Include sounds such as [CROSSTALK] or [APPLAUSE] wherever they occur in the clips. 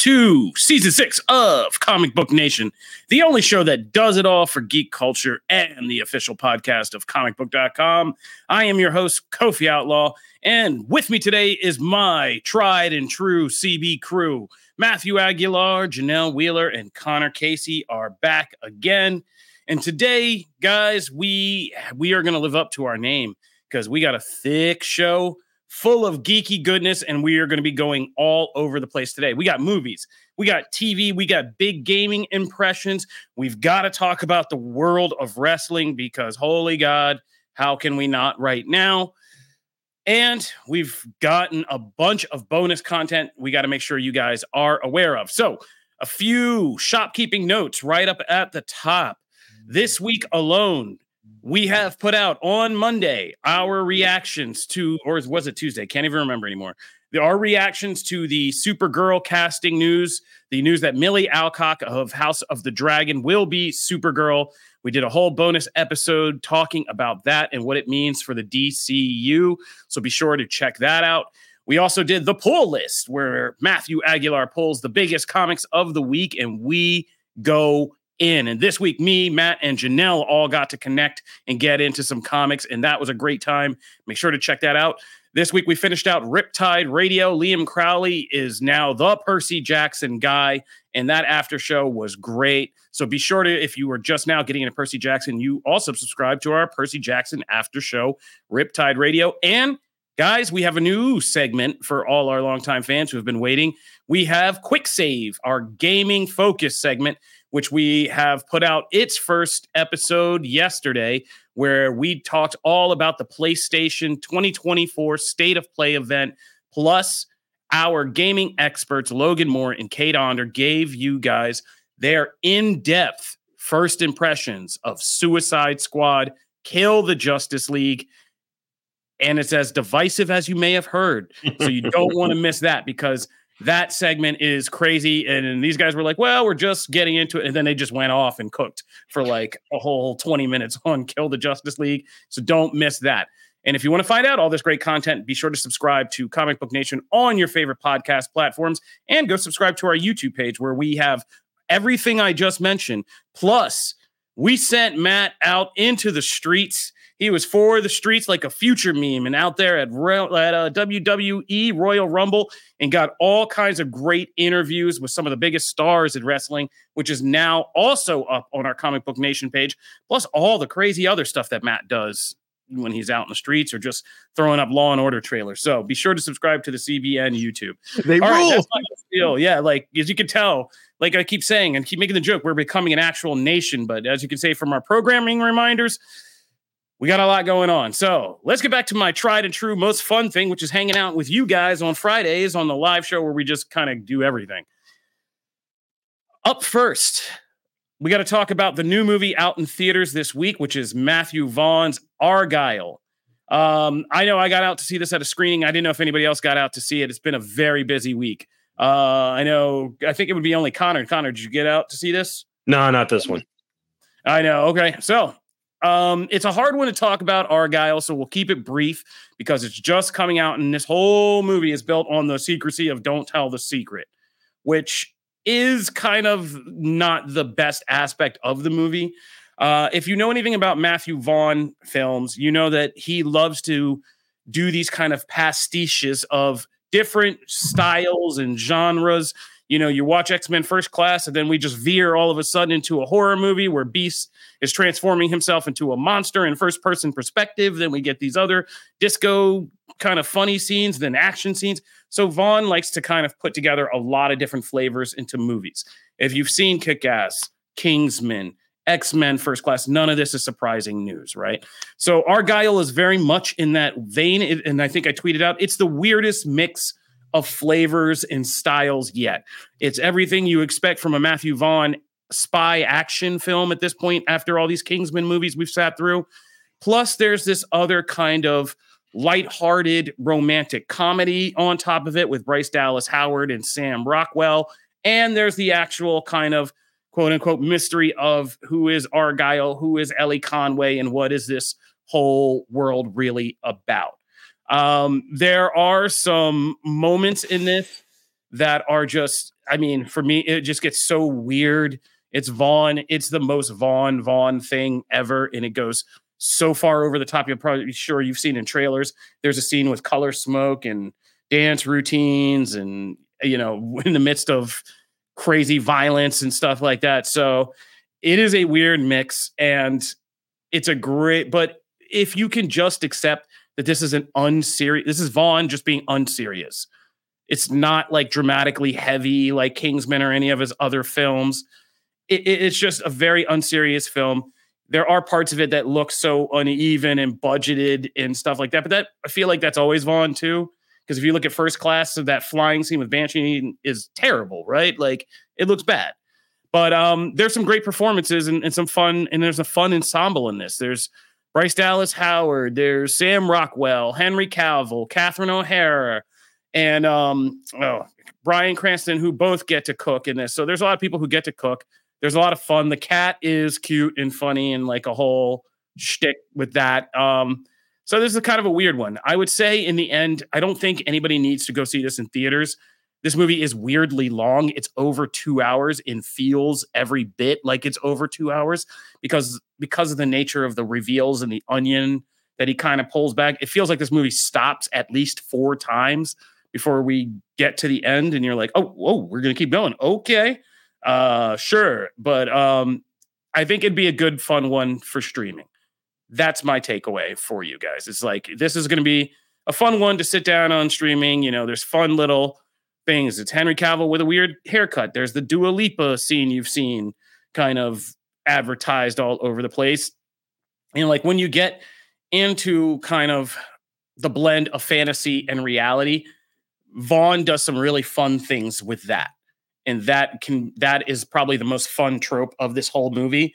to season six of Comic Book Nation, the only show that does it all for geek culture and the official podcast of comicbook.com. I am your host, Kofi Outlaw, and with me today is my tried and true CB crew. Matthew Aguilar, Janelle Wheeler, and Connor Casey are back again. And today, guys, we we are going to live up to our name because we got a thick show full of geeky goodness, and we are going to be going all over the place today. We got movies, we got TV, we got big gaming impressions. We've got to talk about the world of wrestling because, holy God, how can we not right now? And we've gotten a bunch of bonus content we got to make sure you guys are aware of. So, a few shopkeeping notes right up at the top. This week alone, we have put out on Monday our reactions to, or was it Tuesday? Can't even remember anymore. Our reactions to the Supergirl casting news, the news that Milly Alcock of House of the Dragon will be Supergirl. We did a whole bonus episode talking about that and what it means for the DCU. So be sure to check that out. We also did the pull list where Matthew Aguilar pulls the biggest comics of the week and we go in. And this week, me, Matt, and Janelle all got to connect and get into some comics, and that was a great time. Make sure to check that out. This week, we finished out Riptide Radio. Liam Crowley is now the Percy Jackson guy, and that after show was great. So be sure to, if you were just now getting into Percy Jackson, you also subscribe to our Percy Jackson after show, Riptide Radio. And guys, we have a new segment for all our longtime fans who have been waiting. We have Quick Save, our gaming focus segment which we have put out its first episode yesterday, where we talked all about the PlayStation 2024 State of Play event, plus our gaming experts, Logan Moore and Kate Onder, gave you guys their in depth first impressions of Suicide Squad, Kill the Justice League. And it's as divisive as you may have heard. So you don't [LAUGHS] want to miss that because that segment is crazy. And these guys were like, well, we're just getting into it. And then they just went off and cooked for like a whole 20 minutes [LAUGHS] on Kill the Justice League. So don't miss that. And if you want to find out all this great content, be sure to subscribe to Comic Book Nation on your favorite podcast platforms and go subscribe to our YouTube page where we have everything I just mentioned. Plus, we sent Matt out into the streets he was for the streets like a future meme and out there at, at uh, WWE Royal Rumble and got all kinds of great interviews with some of the biggest stars in wrestling, which is now also up on our Comic Book Nation page, plus all the crazy other stuff that Matt does when he's out in the streets or just throwing up Law and Order trailers. So be sure to subscribe to the CBN YouTube. They all rule. Right, deal. Yeah, like as you can tell, like I keep saying and keep making the joke, we're becoming an actual nation. But as you can say from our programming reminders we got a lot going on. So let's get back to my tried and true, most fun thing, which is hanging out with you guys on Fridays on the live show where we just kind of do everything. Up first, we got to talk about the new movie out in theaters this week, which is Matthew Vaughn's Argylle. Um, I know I got out to see this at a screening. I didn't know if anybody else got out to see it. It's been a very busy week. Uh, I know. I think it would be only Connor. Connor, did you get out to see this? No, not this one. I know. Okay, so um, it's a hard one to talk about Argylle, so we'll keep it brief because it's just coming out, and this whole movie is built on the secrecy of "Don't tell the secret," which is kind of not the best aspect of the movie. Uh, if you know anything about Matthew Vaughn films, you know that he loves to do these kind of pastiches of different styles and genres. You know, you watch X Men First Class, and then we just veer all of a sudden into a horror movie where Beast is transforming himself into a monster in first person perspective. Then we get these other disco kind of funny scenes, then action scenes. So Vaughn likes to kind of put together a lot of different flavors into movies. If you've seen Kick Ass, Kingsman, X Men First Class, none of this is surprising news, right? So Argylle is very much in that vein. And I think I tweeted out it's the weirdest mix of flavors and styles yet. It's everything you expect from a Matthew Vaughn spy action film at this point after all these Kingsman movies we've sat through. Plus, there's this other kind of light-hearted romantic comedy on top of it with Bryce Dallas Howard and Sam Rockwell. And there's the actual kind of quote unquote mystery of who is Argylle, who is Ellie Conway, and what is this whole world really about. Um, there are some moments in this that are just, I mean, for me, it just gets so weird. It's Vaughn. It's the most Vaughn Vaughn thing ever, and it goes so far over the top. You're probably sure you've seen in trailers. There's a scene with color smoke and dance routines, and you know, [LAUGHS] in the midst of crazy violence and stuff like that. So it is a weird mix, and it's a great. But if you can just accept that this is an unserious, this is Vaughn just being unserious. It's not like dramatically heavy like Kingsman or any of his other films. It, it, it's just a very unserious film there are parts of it that look so uneven and budgeted and stuff like that. But that I feel like that's always Vaughn too. Because if you look at first class, so that flying scene with Banshee is terrible, right? Like it looks bad. But um, there's some great performances and, and some fun, and there's a fun ensemble in this. There's Bryce Dallas Howard, there's Sam Rockwell, Henry Cavill, Catherine O'Hara, and um, oh, Bryan Cranston, who both get to cook in this. So there's a lot of people who get to cook. There's a lot of fun. The cat is cute and funny and like a whole shtick with that. Um, so this is kind of a weird one. I would say in the end, I don't think anybody needs to go see this in theaters. This movie is weirdly long. It's over two hours and feels every bit like it's over two hours because because of the nature of the reveals and the onion that he kind of pulls back. It feels like this movie stops at least four times before we get to the end, and you're like, oh, whoa, we're gonna keep going. Okay. Uh, sure, but um, I think it'd be a good, fun one for streaming. That's my takeaway for you guys. It's like this is to be a fun one to sit down on streaming. You know, there's fun little things. It's Henry Cavill with a weird haircut. There's the Dua Lipa scene you've seen kind of advertised all over the place. And like when you get into kind of the blend of fantasy and reality, Vaughn does some really fun things with that and that can that is probably the most fun trope of this whole movie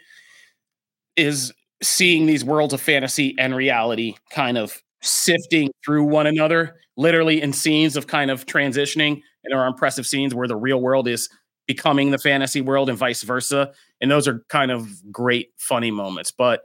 is seeing these worlds of fantasy and reality kind of sifting through one another literally in scenes of kind of transitioning and there are impressive scenes where the real world is becoming the fantasy world and vice versa and those are kind of great funny moments but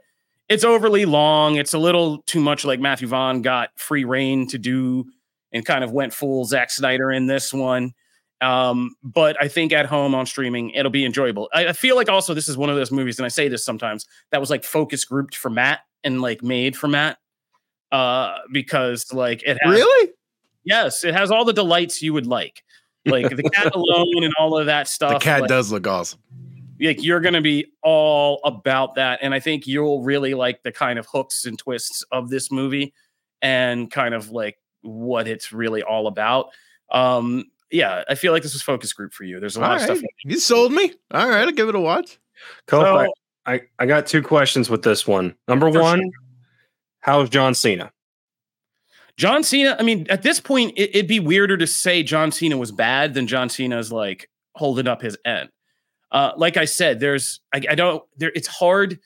it's overly long it's a little too much like matthew vaughn got free reign to do and kind of went full Zack Snyder in this one um, but I think at home on streaming, it'll be enjoyable. I, I, feel like also this is one of those movies, and I say this sometimes, that was like focus grouped for Matt and like made for Matt. Uh, because like it has really, yes, it has all the delights you would like, like the cat [LAUGHS] alone and all of that stuff. The cat like, does look awesome. Like you're gonna be all about that, and I think you'll really like the kind of hooks and twists of this movie, and kind of like what it's really all about. Um, yeah, I feel like this was focus group for you. There's a lot All of right. stuff. You sold me. All right, I'll give it a watch. Kof, So- I, I, I got two questions with this one. Number one, sure. how's John Cena? John Cena. I mean, at this point, it, it'd be weirder to say John Cena was bad than John Cena's like holding up his end. Uh, like I said, there's I, I don't there. It's hard.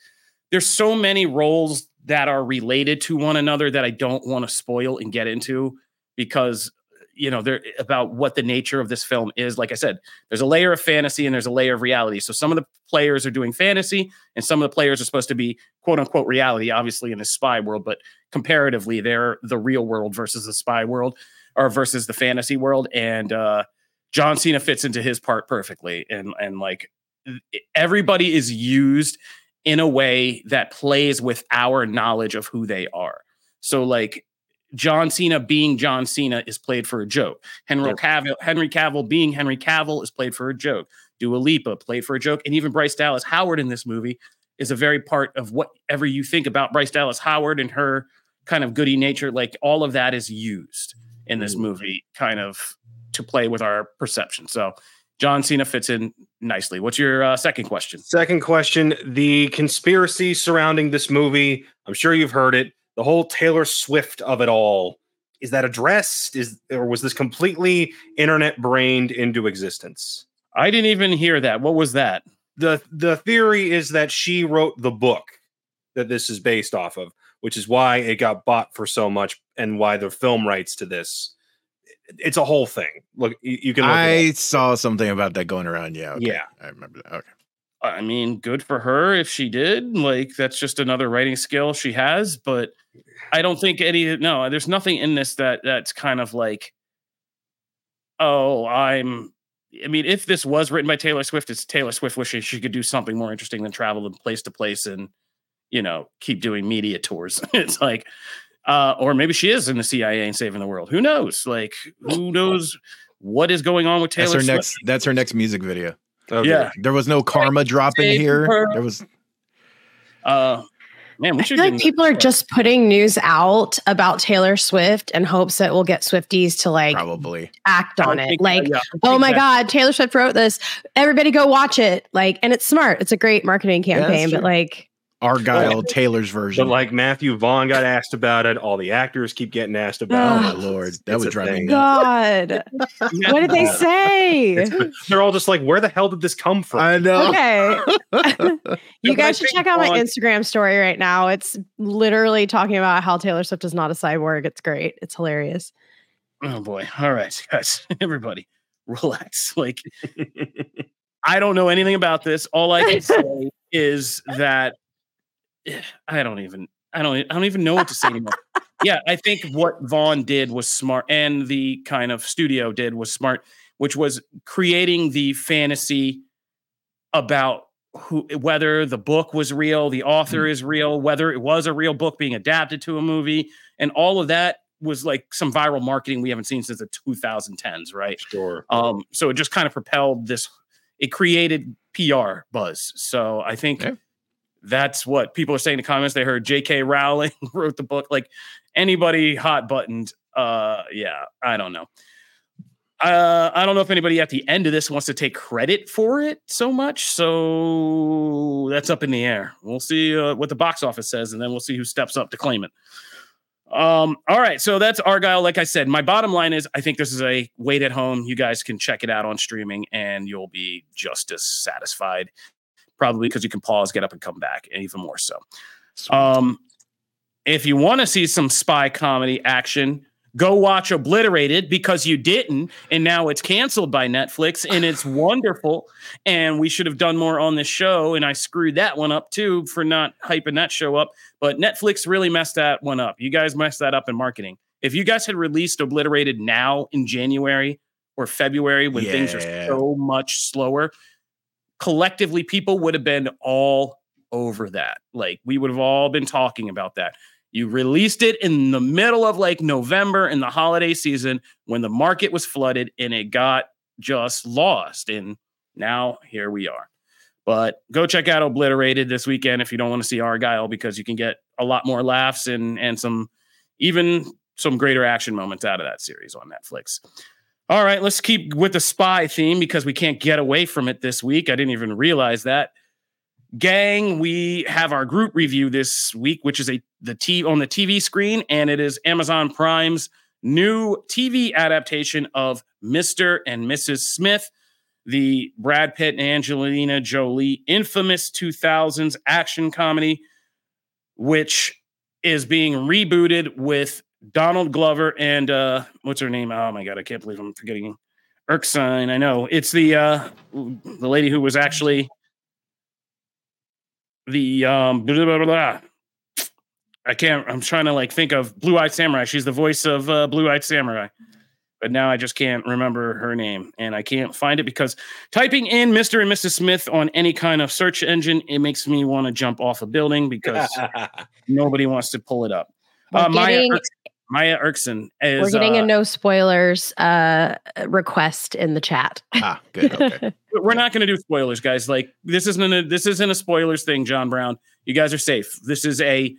There's so many roles that are related to one another that I don't want to spoil and get into because you know they're about what the nature of this film is. Like I said, there's a layer of fantasy and there's a layer of reality. So some of the players are doing fantasy and some of the players are supposed to be quote unquote reality, obviously in the spy world, but comparatively they're the real world versus the spy world or versus the fantasy world. And uh John Cena fits into his part perfectly. And and like everybody is used in a way that plays with our knowledge of who they are. So like John Cena being John Cena is played for a joke. Henry Cavill, Henry Cavill being Henry Cavill is played for a joke. Dua Lipa played for a joke, and even Bryce Dallas Howard in this movie is a very part of whatever you think about Bryce Dallas Howard and her kind of goody nature. Like all of that is used in this movie, kind of to play with our perception. So John Cena fits in nicely. What's your uh, second question? Second question: the conspiracy surrounding this movie. I'm sure you've heard it. The whole Taylor Swift of it all. Is that addressed? Is or was this completely internet brained into existence? I didn't even hear that. What was that? the The theory is that she wrote the book that this is based off of, which is why it got bought for so much and why the film rights to this. It's a whole thing. Look, you, you can. Look I saw something about that going around. Yeah. okay. Yeah. I remember that. Okay. I mean, good for her if she did. Like, that's just another writing skill she has. But I don't think any. No, there's nothing in this that that's kind of like, oh, I'm. I mean, if this was written by Taylor Swift, it's Taylor Swift wishing she could do something more interesting than travel from place to place and, you know, keep doing media tours. [LAUGHS] it's like, uh, or maybe she is in the CIA and saving the world. Who knows? Like, who knows what is going on with Taylor That's her Swift? next. That's her next music video. Oh, yeah. There was no karma drop in Save here. her. There was. Uh, man, we I feel like people are just putting news out about Taylor Swift in hopes that we'll get Swifties to like Probably. Act on it. think- Like, yeah, oh my that- God, Taylor Swift wrote this. Everybody go watch it. Like, and it's smart. It's a great marketing Yeah, campaign, but like, Argylle Taylor's version. But like Matthew Vaughn got asked about it. All the actors keep getting asked about oh about my lord, that it's would a drive me God, [LAUGHS] what did they Yeah. say? They're all just like, where the hell did this come from? I know. Okay. [LAUGHS] you guys should check out my Instagram story right now. It's literally talking about how Taylor Swift is not a cyborg. It's great. It's hilarious. Oh boy. All right, [LAUGHS] guys, everybody, relax. Like, I don't know anything about this. All I can say is that I don't even. I don't. I don't even know what to say anymore. [LAUGHS] yeah, I think what Vaughn did was smart, and the kind of studio did was smart, which was creating the fantasy about who, whether the book was real, the author is real, whether it was a real book being adapted to a movie, and all of that was like some viral marketing we haven't seen since the 2010s, right? Sure. Um, so it just kind of propelled this. It created PR buzz. So I think. That's what people are saying in the comments. They heard J.K. Rowling [LAUGHS] wrote the book. Like anybody hot buttoned. Uh, yeah, I don't know. Uh, I don't know if anybody at the end of this wants to take credit for it so much. So that's up in the air. We'll see uh, what the box office says, and then we'll see who steps up to claim it. Um, all right, so that's Argylle. Like I said, my bottom line is I think this is a wait at home. You guys can check it out on streaming and you'll be just as satisfied. Probably because you can pause, get up, and come back, and even more so. Um, if you want to see some spy comedy action, go watch Obliterated because you didn't, and now it's canceled by Netflix, and it's [LAUGHS] wonderful. And we should have done more on this show, and I screwed that one up too for not hyping that show up. But Netflix really messed that one up. You guys messed that up in marketing. If you guys had released Obliterated now in January or February when things are so much slower, collectively people would have been all over that. Like we would have all been talking about that. You released it in the middle of like November in the holiday season when the market was flooded and it got just lost. And now here we are. But go check out Obliterated this weekend if you don't want to see Argylle because you can get a lot more laughs and and some even some greater action moments out of that series on Netflix. All right, let's keep with the spy theme because we can't get away from it this week. I didn't even realize that. Gang, we have our group review this week, which is a the T on the TV screen, and it is Amazon Prime's new TV adaptation of Mr. and Mrs. Smith, the Brad Pitt and Angelina Jolie infamous 2000s action comedy, which is being rebooted with Donald Glover and uh what's her name? Oh my god, I can't believe I'm forgetting Erskine. I know it's the uh the lady who was actually the um blah, blah, blah, blah. I can't I'm trying to like think of Blue Eyed Samurai. She's the voice of uh, Blue Eyed Samurai. But now I just can't remember her name and I can't find it because typing in Mr. and Mrs. Smith on any kind of search engine, it makes me want to jump off a building because [LAUGHS] nobody wants to pull it up. We're Uh, getting Erskine- Maya Erskine is. We're getting uh, a no spoilers uh, request in the chat. Ah, good. Okay. [LAUGHS] we're not going to do spoilers, guys. Like this isn't a this isn't a spoilers thing, John Brown. You guys are safe. This is a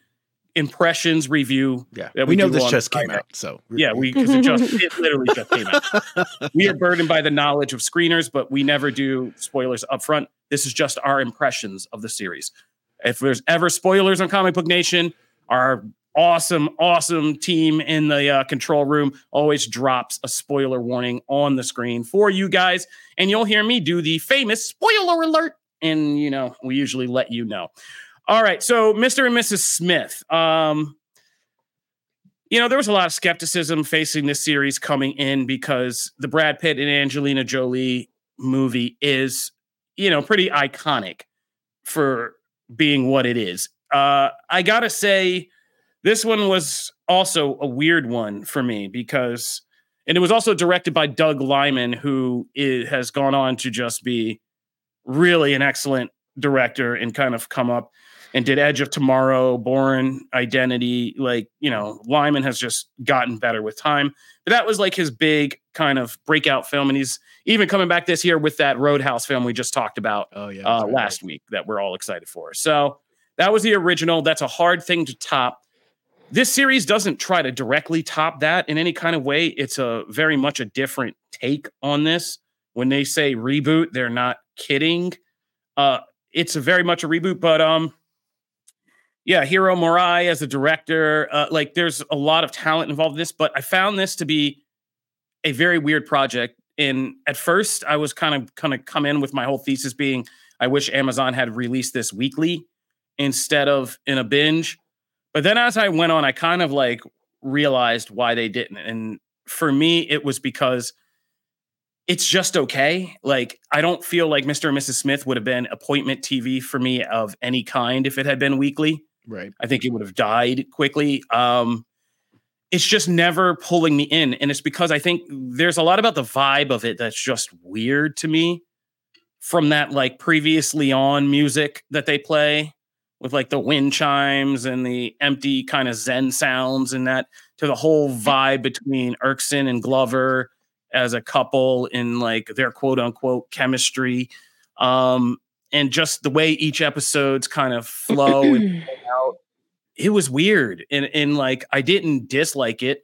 impressions review. Yeah. that We, know this just came out. So Yeah, we because it just [LAUGHS] it literally just came out. We are burdened by the knowledge of screeners, but we never do spoilers up front. This is just our impressions of the series. If there's ever spoilers on Comic Book Nation, our awesome, awesome team in the uh, control room always drops a spoiler warning on the screen for you guys, and you'll hear me do the famous spoiler alert. And you know, we usually let you know. All right, so Mr. and Mrs. Smith. Um, you know, there was a lot of skepticism facing this series coming in because the Brad Pitt and Angelina Jolie movie is, you know, pretty iconic for being what it is. Uh, I gotta say, this one was also a weird one for me because, and it was also directed by Doug Liman, who has gone on to just be really an excellent director and kind of come up and did Edge of Tomorrow, Bourne Identity. Like, you know, Lyman has just gotten better with time. But that was like his big kind of breakout film. And he's even coming back this year with that Roadhouse film we just talked about Oh yeah. uh, right. last week that we're all excited for. So that was the original. That's a hard thing to top. This series doesn't try to directly top that in any kind of way. It's a very much a different take on this. When they say reboot, they're not kidding. Uh, it's a very much a reboot, but um, yeah, Hiro Murai as a director, uh, like there's a lot of talent involved in this. But I found this to be a very weird project. And at first, I was kind of kind of come in with my whole thesis being, I wish Amazon had released this weekly instead of in a binge. But then as I went on, I kind of like realized why they didn't. And for me, it was because it's just okay. Like I don't feel like Mr. and Mrs. Smith would have been appointment TV for me of any kind if it had been weekly. Right. I think it would have died quickly. Um, it's just never pulling me in. And it's because I think there's a lot about the vibe of it that's just weird to me from that like previously on music that they play with like the wind chimes and the empty kind of Zen sounds and that to the whole vibe between Erskine and Glover as a couple in like their quote unquote chemistry. Um, and just the way each episode's kind of flow and [CLEARS THROAT] out. It was weird. And and like I didn't dislike it.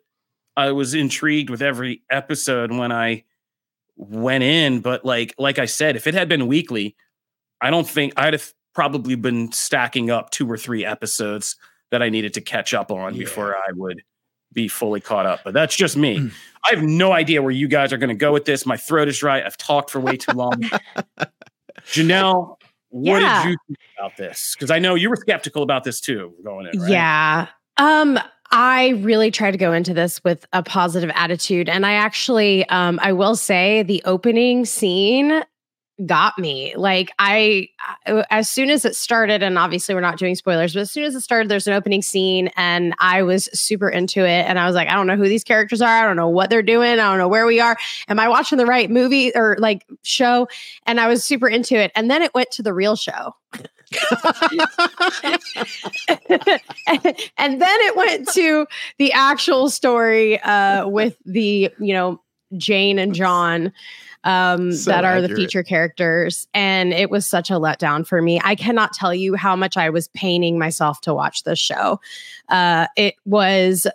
I was intrigued with every episode when I went in, but like like I said, if it had been weekly, I don't think I'd have probably been stacking up two or three episodes that I needed to catch up on Yeah. before I would be fully caught up. But that's just me. Mm. I have no idea where you guys are going to go with this. My throat is dry. I've talked for way too long. [LAUGHS] Janelle, what Yeah. did you think about this? Because I know you were skeptical about this too, going in. Right? Yeah. Um, I really tried to go into this with a positive attitude. And I actually, um, I will say the opening scene got me. Like I, I- as soon as it started, and obviously we're not doing spoilers, but as soon as it started, there's an opening scene and I was super into it. And I was like, I don't know who these characters are. I don't know what they're doing. I don't know where we are. Am I watching the right movie or like show? And I was super into it. And then it went to the real show. [LAUGHS] and then it went to the actual story uh, with the you know Jane and John um, So that are the accurate. feature characters, and it was such a letdown for me. I cannot tell you how much I was paining myself to watch this show. Uh, it was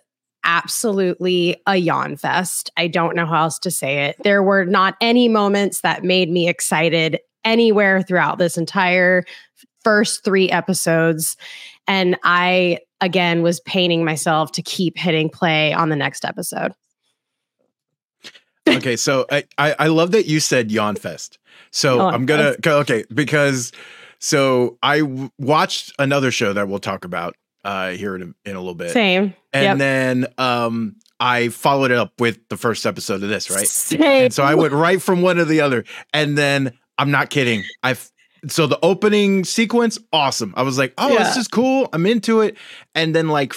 absolutely a yawn fest. I don't know how else to say it. There were not any moments that made me excited anywhere throughout this entire first three episodes. And I, again, was paining myself to keep hitting play on the next episode. [LAUGHS] okay, so I, I I love that you said yawn fest. So Yawn I'm gonna go okay because so I w- watched another show that we'll talk about uh here in a, in a little bit, Same. and yep. then um I followed it up with the first episode of this, right? Same. And so I went right from one to the other, and then I'm not kidding. I so the opening sequence, awesome. I was like, oh, Yeah. this is cool. I'm into it, and then like.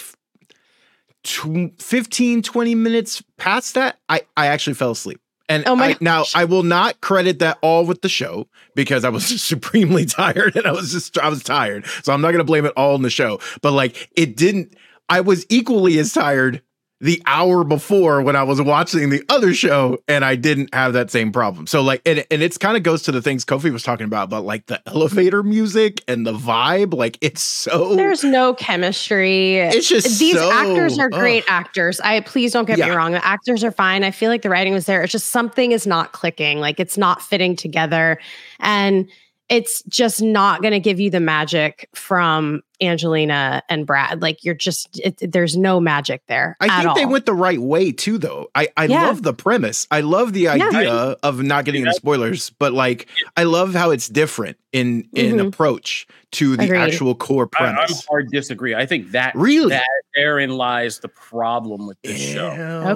Tw- 15 20 minutes past that i i actually fell asleep. And Oh my I, now i will not credit that all with the show because i was just [LAUGHS] supremely tired and i was just i was tired. So i'm not going to blame it all on the show. But like it didn't i was equally as tired the hour before when I was watching the other show and I didn't have that same problem. So like and, and it's kind of goes to the things Kofi was talking about about like the elevator music and the vibe like it's so There's no chemistry. It's just these so- actors are great ugh. actors. I please don't get me wrong. The actors are fine. I feel like the writing was there. It's just something is not clicking. Like it's not fitting together. And it's just not going to give you the magic from Angelina and Brad. Like you're just it, there's no magic there. I at think they went the right way too, though. I, I Yeah. love the premise. I love the idea of not getting into spoilers, but like I love how it's different in in Mhm. approach to the Agreed. actual core I, I'm premise. hard disagree. I think that really? that therein lies the problem with this show.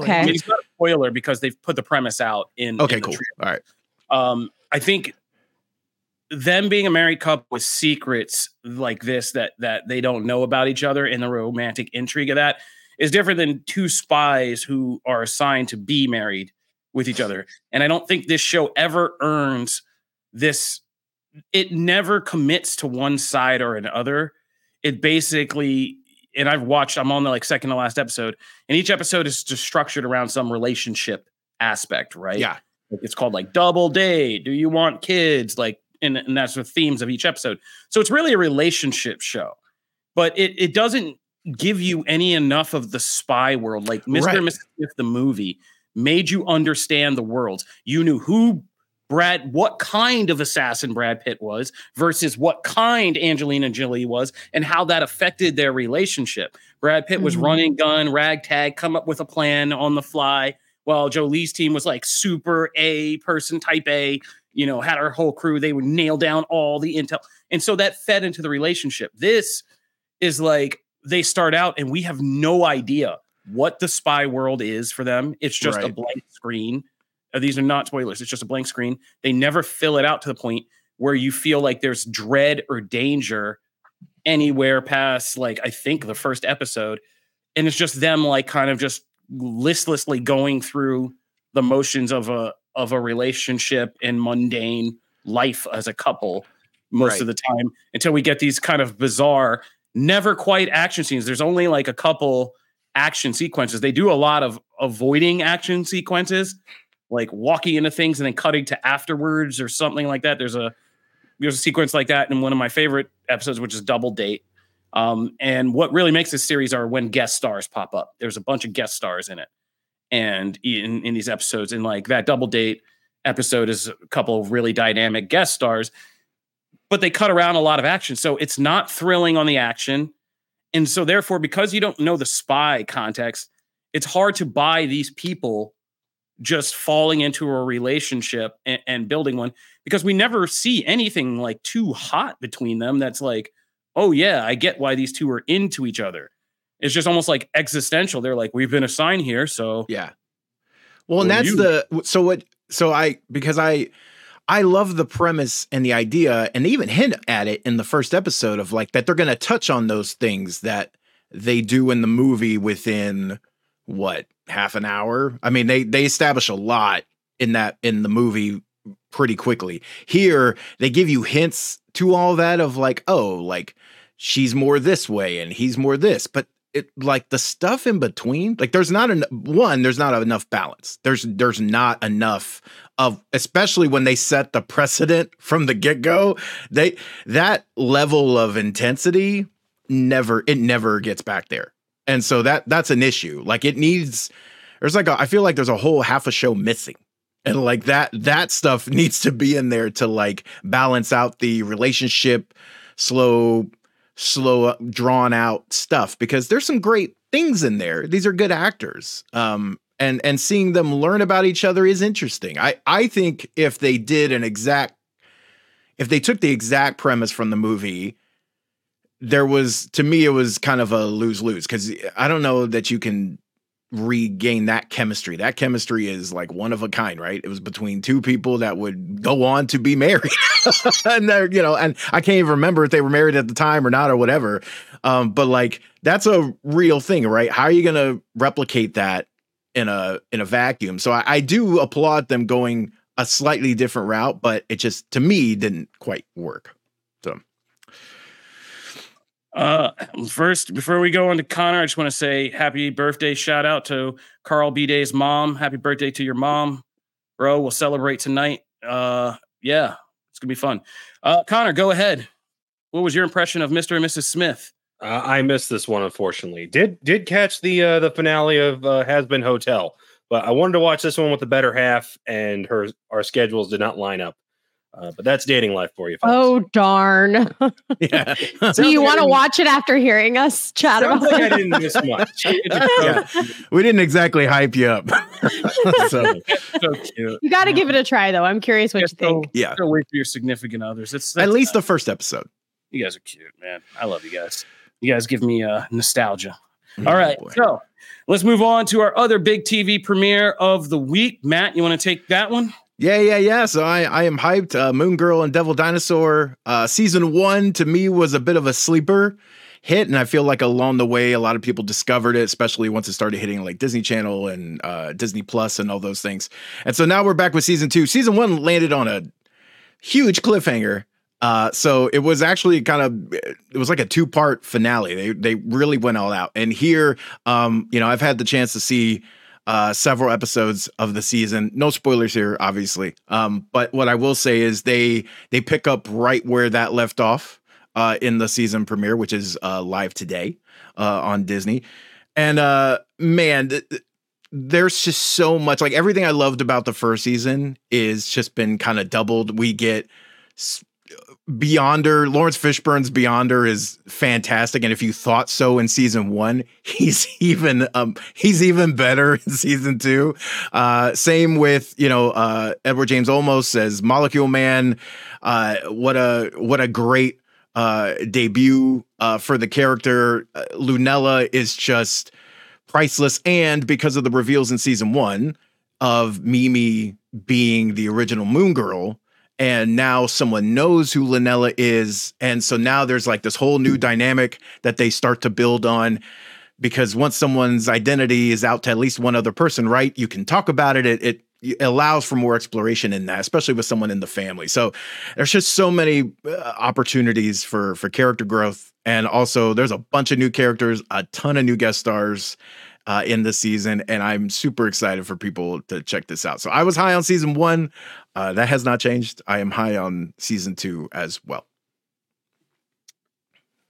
Okay. It's not a spoiler because they've put the premise out in. Okay, in the cool. trailer. All right. um, I think them being a married couple with secrets like this that that they don't know about each other and the romantic intrigue of that is different than two spies who are assigned to be married with each other. And I don't think this show ever earns this. It never commits to one side or another. It basically, and I've watched. I'm on the like second to last episode, and each episode is just structured around some relationship aspect, right? Yeah. Like it's called like double date. Do you want kids? Like, and, and that's the themes of each episode. So it's really a relationship show, but it it doesn't give you any enough of the spy world. Like Mr. Right. and Mrs. Smith, the movie, made you understand the world. You knew who Brad, what kind of assassin Brad Pitt was versus what kind Angelina Jolie was, and how that affected their relationship. Brad Pitt was Mhm. running gun, ragtag, come up with a plan on the fly, while Jolie's team was like super A person, type A. You know, had our whole crew. They would nail down all the intel, and so that fed into the relationship. This is like they start out, and we have no idea what the spy world is for them. It's just a blank screen. Uh, These are not spoilers. It's just a blank screen. They never fill it out to the point where you feel like there's dread or danger anywhere past like I think the first episode. And it's just them like kind of just listlessly going through the motions of a of a relationship and mundane life as a couple most Right. of the time until we get these kind of bizarre never quite action scenes. There's only like a couple action sequences. They do a lot of avoiding action sequences, like walking into things and then cutting to afterwards or something like that. There's a there's a sequence like that in one of my favorite episodes, which is Double Date. Um, and what really makes this series are when guest stars pop up. There's a bunch of guest stars in it, and in in these episodes, and like that Double Date episode is a couple of really dynamic guest stars, but they cut around a lot of action, so it's not thrilling on the action, and so therefore, because you don't know the spy context, it's hard to buy these people just falling into a relationship and, and building one because we never see anything like too hot between them that's like oh yeah i get why these two are into each other it's just almost like existential they're like we've been assigned here so Yeah. Well, and that's you- the so what so I because I I love the premise and the idea and they even hint at it in the first episode of like that they're going to touch on those things that they do in the movie within what half an hour. I mean, they they establish a lot in that in the movie pretty quickly. Here, they give you hints to all that of like, oh, like she's more this way and he's more this, but it like the stuff in between, like there's not an one, there's not enough balance. There's there's not enough of especially when they set the precedent from the get-go. They that level of intensity never it never gets back there. And so that that's an issue. Like it needs there's like a, I feel like there's a whole half a show missing. And like that that stuff [LAUGHS] needs to be in there to like balance out the relationship slow slow drawn out stuff because there's some great things in there. These are good actors. Um and and seeing them learn about each other is interesting. I I think if they did an exact if they took the exact premise from the movie there was to me it was kind of a lose lose because I don't know that you can regain that chemistry. That chemistry is like one of a kind, right? It was between two people that would go on to be married, [LAUGHS] and they're you know, and I can't even remember if they were married at the time or not or whatever. Um, but like that's a real thing, right? How are you to replicate that in a in a vacuum? So I, I do applaud them going a slightly different route, but it just to me didn't quite work. So Uh, first, before we go on to Connor, I just want to say happy birthday shout out to Carl B Day's mom. Happy birthday to your mom, bro. We'll celebrate tonight. Uh, yeah, it's gonna be fun. Uh, Connor, go ahead. What was your impression of Mr. and Mrs. Smith? Uh, I missed this one, unfortunately. Did did catch the uh, the finale of uh, Hazbin Hotel, but I wanted to watch this one with the better half, and her our schedules did not line up. Uh, but that's dating life for you. Folks. Oh darn! [LAUGHS] Yeah. [LAUGHS] Do you want to watch it after hearing us chat Sounds about like I it? didn't miss much. [LAUGHS] Yeah. we didn't exactly hype you up. so So cute. You got to give it a try, though. I'm curious what Yeah, you think. so- yeah, Gotta wait for your significant others. It's at least nice. the first episode. you guys are cute, man. I love you guys. You guys give me uh, nostalgia. Oh, All right, boy. so let's move on to our other big TV premiere of the week. Matt, you want to take that one? Yeah, yeah, yeah. So I, I am hyped. Uh, Moon Girl and Devil Dinosaur. Uh, season one to me was a bit of a sleeper hit, and I feel like along the way, a lot of people discovered it, especially once it started hitting like Disney Channel and uh, Disney Plus and all those things. And so now we're back with season two. Season one landed on a huge cliffhanger. Uh, so it was actually kind of it was like a two part finale. They they really went all out. And here, um, you know, I've had the chance to see uh, several episodes of the season. No spoilers here, obviously. Um, but what I will say is they they pick up right where that left off uh, in the season premiere, which is uh, live today uh, on Disney. And uh, man, th- th- there's just so much. Like everything I loved about the first season is just been kind of doubled. We get. Beyonder, Laurence Fishburne's Beyonder is fantastic, and if you thought so in season one, [LAUGHS] he's even um he's even better in season two. Uh, same with you know uh, Edward James Olmos as Molecule Man. Uh, what a what a great uh, debut uh, for the character. Uh, Lunella is just priceless, and because of the reveals in season one of Mimi being the original Moon Girl, and now someone knows who Lunella is, and so now there's like this whole new dynamic that they start to build on. Because once someone's identity is out to at least one other person, right? You can talk about it. It, it it allows for more exploration in that, especially with someone in the family. So there's just so many uh, opportunities for for character growth, and also there's a bunch of new characters, a ton of new guest stars uh, in this season, and I'm super excited for people to check this out. So I was high on season one, uh, that has not changed. I am high on season two as well.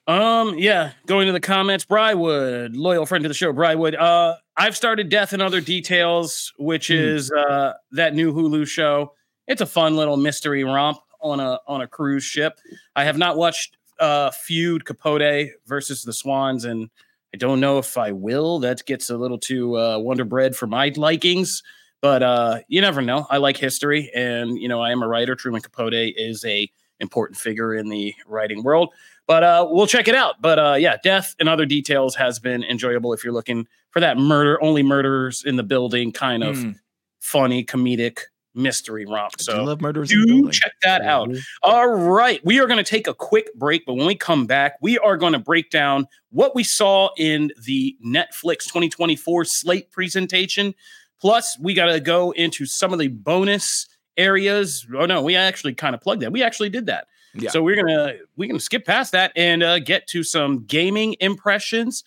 Um, yeah, going to the comments, Brywood, loyal friend to the show, Brywood. Uh, I've started Death and Other Details, which Hmm. is uh that new Hulu show. It's a fun little mystery romp on a on a cruise ship. I have not watched uh Feud Capote versus the Swans, and I don't know if I will. That gets a little too uh Wonder Bread for my likings. But uh, you never know. I like history, and you know, I am a writer. Truman Capote is a important figure in the writing world. But uh, we'll check it out. But uh, yeah, death and other details has been enjoyable if you're looking for that murder, only murders in the building kind of Mm. funny comedic mystery romp. I do So love murders do check that out. All right. We are going to take a quick break, but when we come back, we are going to break down what we saw in the Netflix 2024 slate presentation. Plus, we got to go into some of the bonus areas. Oh, no, we actually kind of plugged that. We actually did that. Yeah. So we're gonna we're gonna skip past that and uh, get to some gaming impressions.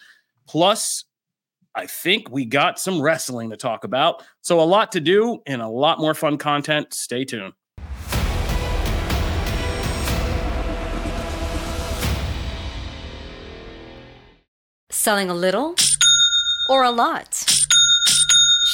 Plus, I think we got some wrestling to talk about. So a lot to do and a lot more fun content. Stay tuned. Selling a little or a lot?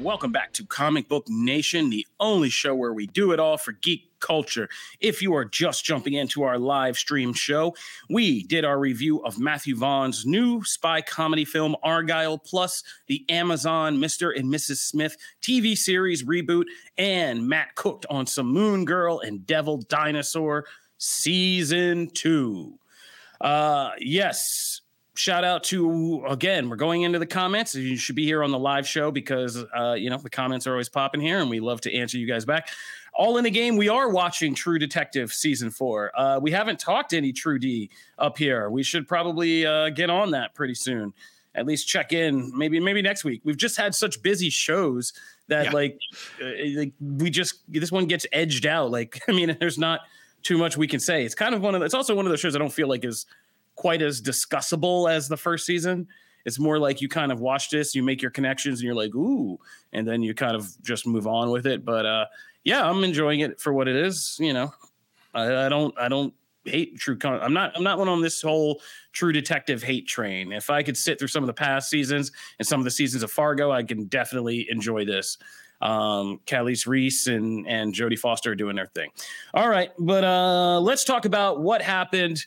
Welcome back to Comic Book Nation, the only show where we do it all for geek culture. If you are just jumping into our live stream show, we did our review of Matthew Vaughn's new spy comedy film Argylle, plus the Amazon Mr. and Mrs. Smith TV series reboot, and Matt cooked on some Moon Girl and Devil Dinosaur season two. Uh, yes, shout out to again we're going into the comments. You should be here on the live show because uh, you know the comments are always popping here and we love to answer you guys back. All in the game we are watching true detective season four. Uh, we haven't talked any true d up here. We should probably uh, get on that pretty soon. At least check in. Maybe maybe next week. We've just had such busy shows that Yeah. like, uh, like we just this one gets edged out. Like [LAUGHS] i mean there's not too much we can say. It's kind of one of the, it's also one of those shows i don't feel like is quite as discussable as the first season. It's more like you kind of watch this, you make your connections, and you're like, ooh, and then you kind of just move on with it. But uh, yeah, I'm enjoying it for what it is. You know, I, I don't, I don't hate true. Con- I'm not, I'm not one on this whole True Detective hate train. If I could sit through some of the past seasons and some of the seasons of Fargo, I can definitely enjoy this. Um, Kali Reis and and Jodie Foster are doing their thing. All right, but uh, let's talk about what happened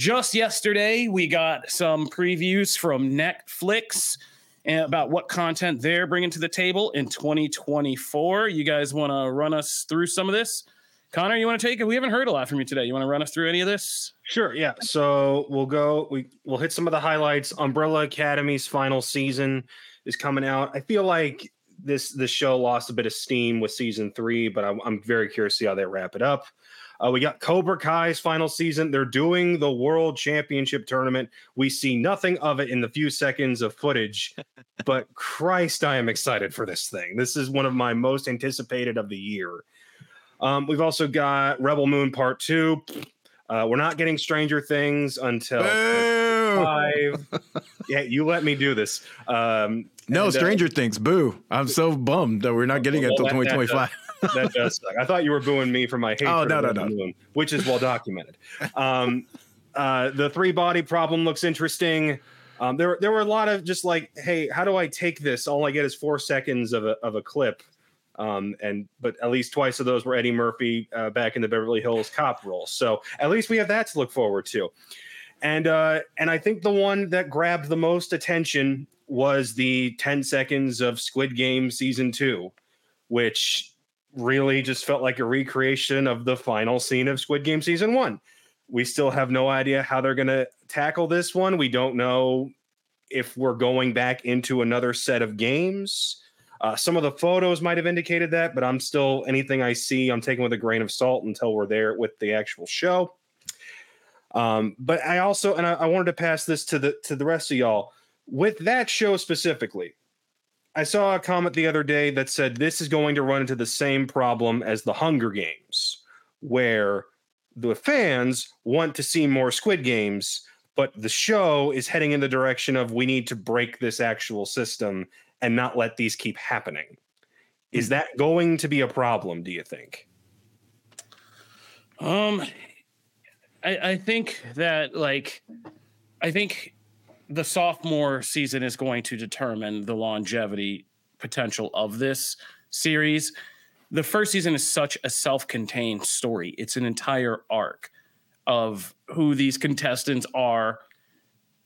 just yesterday we got some previews from netflix about what content they're bringing to the table in 2024 you guys want to run us through some of this connor you want to take it we haven't heard a lot from you today you want to run us through any of this Sure. Yeah. So we'll go. We we'll hit some of the highlights. Umbrella Academy's final season is coming out. I feel like this this show lost a bit of steam with season three, but I'm, I'm very curious to see how they wrap it up. Uh, we got Cobra Kai's final season. They're doing the World Championship tournament. We see nothing of it in the few seconds of footage, [LAUGHS] but Christ, I am excited for this thing. This is one of my most anticipated of the year. Um, we've also got Rebel Moon Part Two. Uh, we're not getting Stranger Things until Boo! five. [LAUGHS] yeah, you let me do this. Um, No, and, uh, Stranger Things. Boo. I'm so bummed that we're not getting it until that- that 2025. That does suck. I thought you were booing me for my hate. Oh, no, no, no. Moon, which is well documented. Um, [LAUGHS] uh, the three body problem looks interesting. Um, there, there were a lot of just like, hey, how do I take this? All I get is four seconds of a of a clip. Um, and but at least twice of those were Eddie Murphy uh, back in the Beverly Hills Cop role. So at least we have that to look forward to. And uh, and I think the one that grabbed the most attention was the 10 seconds of Squid Game season two, which really just felt like a recreation of the final scene of Squid Game season one. We still have no idea how they're going to tackle this one. We don't know if we're going back into another set of games. Uh, some of the photos might have indicated that, but I'm still anything I see, I'm taking with a grain of salt until we're there with the actual show. Um, but I also, and I, I wanted to pass this to the to the rest of y'all with that show specifically. I saw a comment the other day that said this is going to run into the same problem as the Hunger Games, where the fans want to see more Squid Games, but the show is heading in the direction of we need to break this actual system and not let these keep happening. Is that going to be a problem, do you think? Um, I, I think that like, I think the sophomore season is going to determine the longevity potential of this series. The first season is such a self-contained story. It's an entire arc of who these contestants are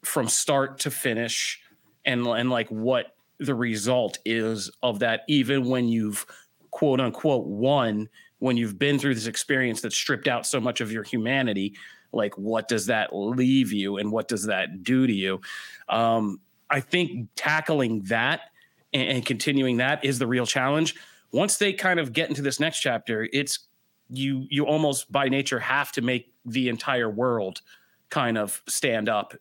from start to finish and and like what the result is of that even when you've quote unquote won when you've been through this experience that stripped out so much of your humanity like what does that leave you and what does that do to you? Um, i think tackling that and, and continuing that is the real challenge. Once they kind of get into this next chapter it's you you almost by nature have to make the entire world kind of stand up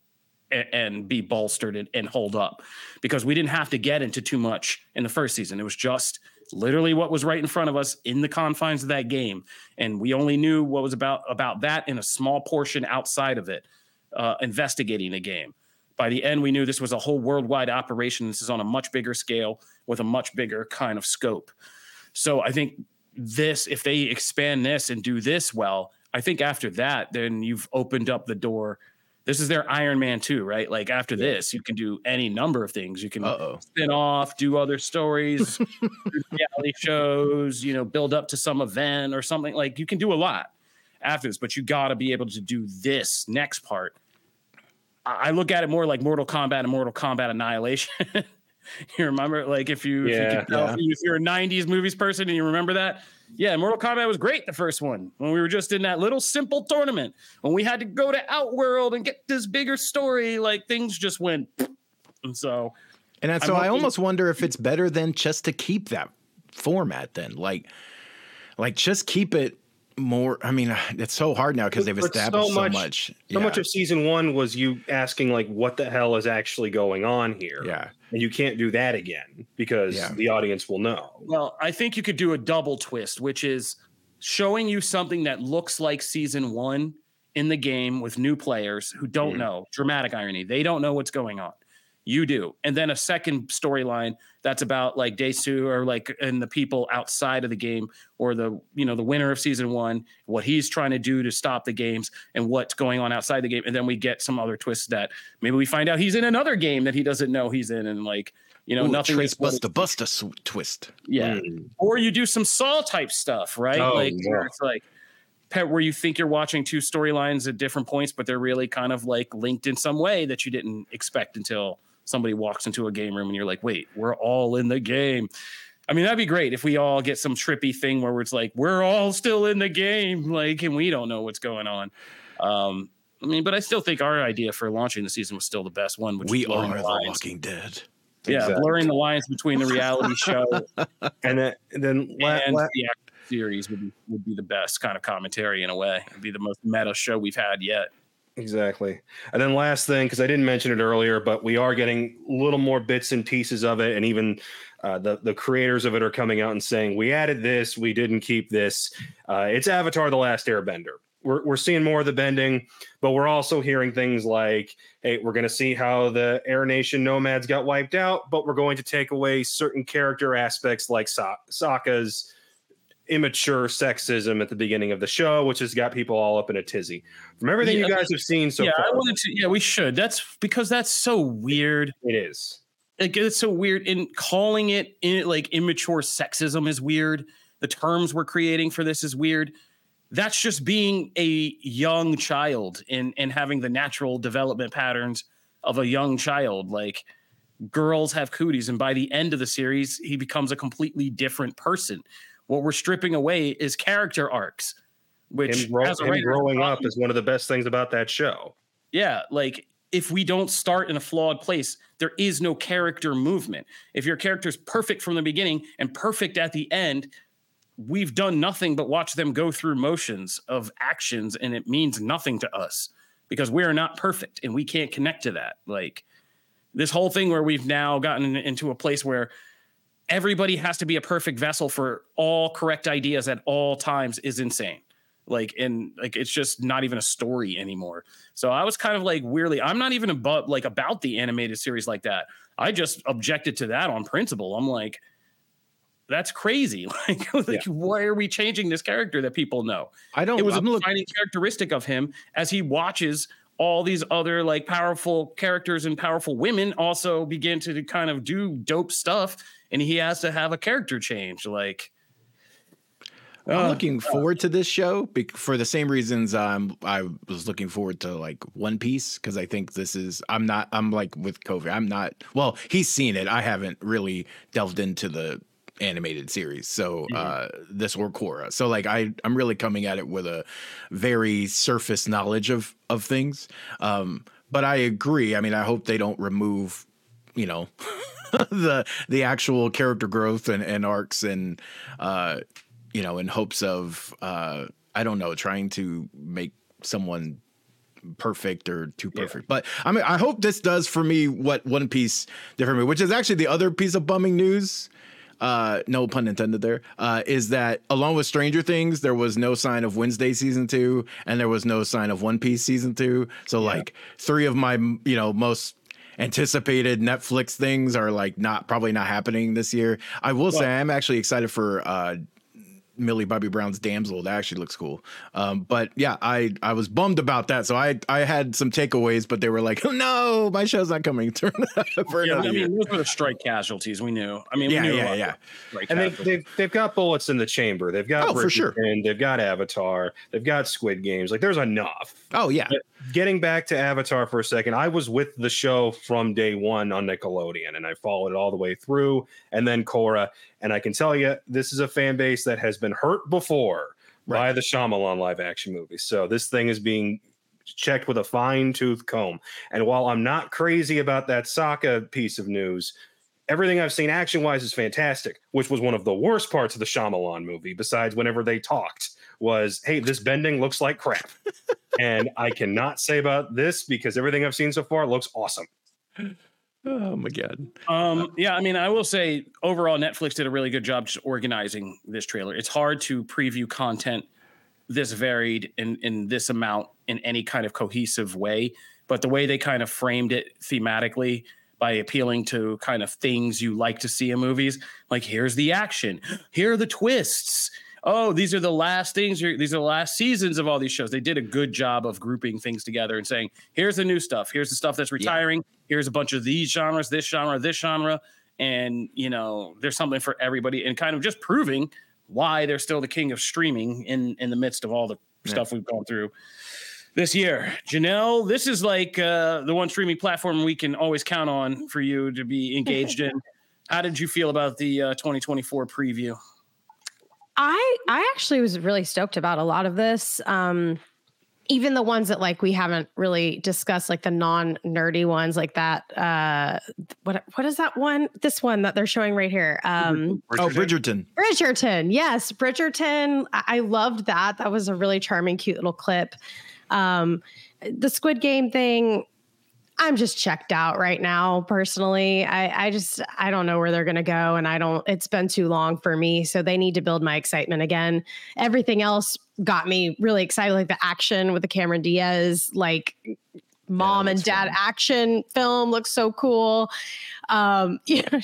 and, be bolstered and hold up because we didn't have to get into too much in the first season. It was just literally what was right in front of us in the confines of that game. And we only knew what was about about that in a small portion outside of it uh, investigating the game. By the end we knew this was a whole worldwide operation. This is on a much bigger scale with a much bigger kind of scope. So i think this if they expand this and do this well i think after that then you've opened up the door this is their Iron Man 2, right? Like after this, you can do any number of things. You can Uh-oh. spin off, do other stories, [LAUGHS] do reality shows, you know, build up to some event or something. Like you can do a lot after this, but you got to be able to do this next part. I look at it more like Mortal Kombat and Mortal Kombat Annihilation. [LAUGHS] you remember, like if you, if, you Yeah, can tell, yeah. if you're a '90s movies person and you remember that, yeah, Mortal Kombat was great the first one when we were just in that little simple tournament when we had to go to Outworld and get this bigger story. Like things just went, and so And I'm so I almost wonder if it's better than just to keep that format then. Like like just keep it more I mean [SIGHS] it's so hard now because they've But so established so much- much. So much of season one was you asking like, "What the hell is actually going on here?" Yeah. and you can't do that again because Yeah. the audience will know. Well, I think you could do a double twist, which is showing you something that looks like season one in the game with new players who don't hmm. know. Dramatic irony. They don't know what's going on. You do. And then a second storyline that's about like Desu or like and the people outside of the game or the you know the winner of season one, what he's trying to do to stop the games and what's going on outside the game. And then we get some other twists that maybe we find out he's in another game that he doesn't know he's in and like you know Ooh, nothing Trace is what Busta Busta sw- twist. yeah. Mm. Or you do some Saw type stuff, right? Oh, like yeah. where it's like pet where you think you're watching two storylines at different points, but they're really kind of like linked in some way that you didn't expect until somebody walks into a game room and you're like, wait, we're all in the game. I mean, that'd be great if we all get some trippy thing where it's like, we're all still in the game, [LAUGHS] like, and we don't know what's going on. Um, I mean, but I still think our idea for launching the season was still the best one. Which We are the lines. Walking Dead. Yeah, Exactly. blurring the lines between the reality show [LAUGHS] And then, and then la- and la- the actual series would be, would be the best kind of commentary in a way. It'd be the most meta show we've had yet. Exactly. And then last thing, because I didn't mention it earlier, but we are getting little more bits and pieces of it, and even uh, the the creators of it are coming out and saying we added this, we didn't keep this. Uh, it's Avatar: The Last Airbender. We're we're seeing more of the bending, but we're also hearing things like, "Hey, we're going to see how the Air Nation nomads got wiped out, but we're going to take away certain character aspects like Sa- Sokka's." Immature sexism at the beginning of the show, which has got people all up in a tizzy. From everything Yeah, you guys have seen so yeah, far, I wanted to. Yeah, we should. That's because that's so weird. it is. Like, it's so weird. In calling it in, like immature sexism is weird. The terms we're creating for this is weird. That's just being a young child and and having the natural development patterns of a young child. Like girls have cooties, and by the end of the series, he becomes a completely different person. What we're stripping away is character arcs, which Him, grow- as a him growing up is one of the best things about that show. Yeah, like if we don't start in a flawed place, there is no character movement. If your character's perfect from the beginning and perfect at the end, we've done nothing but watch them go through motions of actions and it means nothing to us because we are not perfect and we can't connect to that. Like this whole thing where we've now gotten into a place where everybody has to be a perfect vessel for all correct ideas at all times is insane. Like and like it's just not even a story anymore. So i was kind of like weirdly i'm not even about like about the animated series like that. I just objected to that on principle. I'm like that's crazy. [LAUGHS] Like, like why are we changing this character that people know? I don't it was I'm a look, defining characteristic of him as he watches all these other like powerful characters and powerful women also begin to kind of do dope stuff and he has to have a character change like I'm uh, looking forward to this show for the same reasons um, I was looking forward to like One Piece because I think this is I'm not I'm like with Kofi I'm not well he's seen it I haven't really delved into the animated series. So uh, this or Korra. So like I I'm really coming at it with a very surface knowledge of of things. Um, but I agree. I mean, I hope they don't remove, you know, [LAUGHS] [LAUGHS] the the actual character growth and, and arcs and uh, you know, in hopes of uh, I don't know, trying to make someone perfect or too perfect. But I mean, I hope this does for me what One Piece did for me, which is actually the other piece of bumming news. Uh, no pun intended there. Uh, is that along with Stranger Things, there was no sign of Wednesday season two, and there was no sign of One Piece season two. So like three of my you know most anticipated Netflix things are like not probably not happening this year. I will say I'm actually excited for uh Millie Bobby Brown's damsel. That actually looks cool. Um, but yeah, I I was bummed about that. So I I had some takeaways, but they were like, [LAUGHS] no, my show's not coming [LAUGHS] for Yeah, another I year. mean, those were the strike casualties. We knew. I mean, Yeah, we knew a yeah, lot yeah. of And they've, they've they've got bullets in the chamber. They've got Oh, for sure. and they've got Avatar. They've got Squid Games. Like there's enough. Oh yeah, Getting back to Avatar for a second, I was with the show from day one on Nickelodeon, and I followed it all the way through, and then Korra. And I can tell you, this is a fan base that has been hurt before by the Shyamalan live action movie. So this thing is being checked with a fine tooth comb. And while I'm not crazy about that Sokka piece of news, everything I've seen action wise is fantastic, which was one of the worst parts of the Shyamalan movie, besides whenever they talked, was hey, this bending looks like crap. [LAUGHS] and I cannot say about this because everything I've seen so far looks awesome. oh my god. Um, yeah, I mean, I will say overall, Netflix did a really good job just organizing this trailer. It's hard to preview content this varied in in this amount in any kind of cohesive way, but the way they kind of framed it thematically by appealing to kind of things you like to see in movies, like here's the action, here are the twists. Oh, these are the last things. These are the last seasons of all these shows. They did a good job of grouping things together and saying, "Here's the new stuff. Here's the stuff that's retiring. Here's a bunch of these genres, this genre, this genre, and you know, there's something for everybody." And kind of just proving why they're still the king of streaming in in the midst of all the stuff we've gone through this year. Janelle, this is like uh, the one streaming platform we can always count on for you to be engaged in. [LAUGHS] How did you feel about the uh, 2024 preview? I I actually was really stoked about a lot of this. Um, even the ones that like we haven't really discussed, like the non nerdy ones, like that. Uh, what what is that one? This one that they're showing right here. Um, Oh, Bridgerton. Bridgerton. Yes, Bridgerton. I, I loved that. That was a really charming, cute little clip. Um, the Squid Game thing. I'm just checked out right now, personally. I, I just I don't know where they're gonna go, and I don't. It's been too long for me, so they need to build my excitement again. Everything else got me really excited, like the action with the Cameron Diaz, like mom and dad fun. action film looks so cool. Um, [LAUGHS] you know,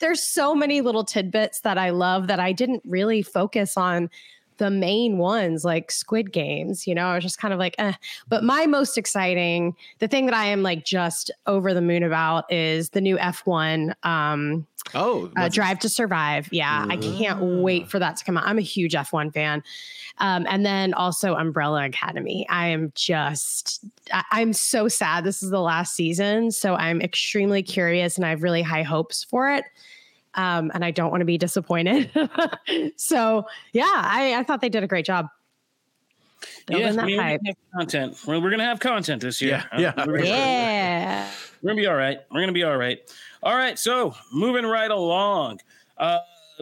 there's so many little tidbits that I love that I didn't really focus on the main ones like Squid Games. You know, I was just kind of like, eh. But my most exciting, the thing that I am like just over the moon about is the new F1 um, Oh, uh, Drive to Survive. Yeah, I can't wait for that to come out. I'm a huge F1 fan. Um, and then also Umbrella Academy. I am just, I, I'm so sad. This is the last season. So I'm extremely curious and I have really high hopes for it. Um, and I don't want to be disappointed. [LAUGHS] so yeah, I, I thought they did a great job. Building I that we're hype. gonna have content. We're, we're gonna have content this year. Yeah, yeah. We're gonna- Yeah. We're gonna be all right. We're gonna be all right. All right. So moving right along. Uh,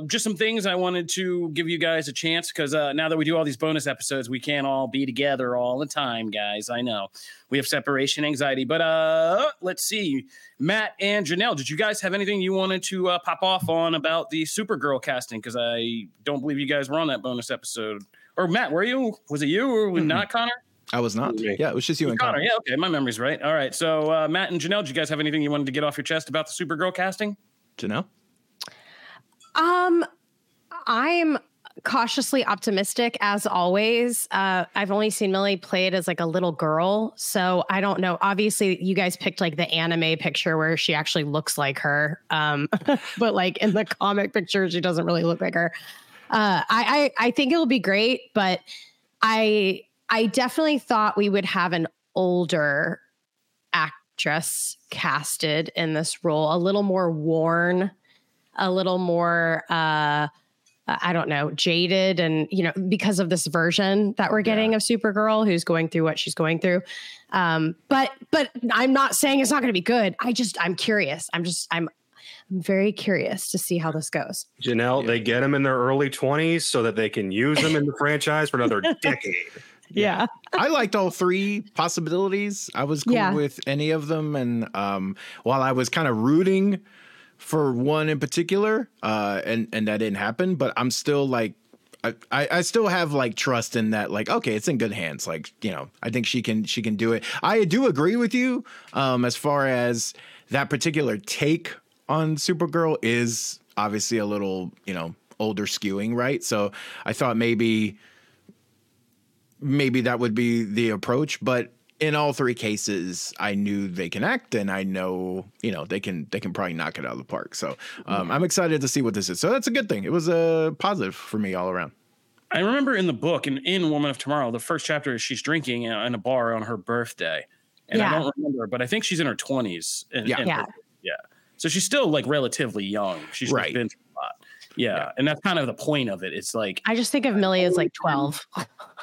just some things I wanted to give you guys a chance because uh, now that we do all these bonus episodes, we can't all be together all the time, guys. I know we have separation anxiety, but uh, let's see. Matt and Janelle, did you guys have anything you wanted to uh, pop off on about the Supergirl casting? Because I don't believe you guys were on that bonus episode. Or Matt, were you? Was it you or not Connor? I was not. Yeah, it was just you and Connor, Connor. yeah, okay, my memory's right. All right, so uh, Matt and Janelle, did you guys have anything you wanted to get off your chest about the Supergirl casting? Janelle? Um, I'm cautiously optimistic as always. Uh, I've only seen Millie played as like a little girl, so I don't know. Obviously, you guys picked like the anime picture where she actually looks like her, um, [LAUGHS] but like in the comic picture, she doesn't really look like her. Uh, I, I I think it'll be great, but I I definitely thought we would have an older actress casted in this role, a little more worn a little more uh I don't know, jaded and, you know, because of this version that we're getting yeah. of Supergirl who's going through what she's going through. Um, but but I'm not saying it's not going to be good. I just I'm curious. I'm just I'm I'm very curious to see how this goes. Janelle, yeah. they get them in their early 20s so that they can use them in the franchise for another [LAUGHS] decade. Yeah. I liked all three possibilities. I was cool yeah. with any of them. And um, while I was kind of rooting for one in particular, uh, and, and that didn't happen, but I'm still like, I, I still have like trust in that like okay it's in good hands like you know I think she can she can do it I do agree with you um as far as that particular take on Supergirl is obviously a little, you know, older skewing, right? So I thought maybe maybe that would be the approach, but in all three cases, I knew they can act, and I know you know they can they can probably knock it out of the park. So um, I'm excited to see what this is. So that's a good thing. It was a positive for me all around. I remember in the book in, in Woman of Tomorrow, the first chapter is she's drinking in a bar on her birthday, and yeah. I don't remember, but I think she's in her 20s. yeah, yeah, yeah. So she's still like relatively young. She's right. been through a lot. Yeah. yeah. And that's kind of the point of it. It's like I just think of Millie as like 12.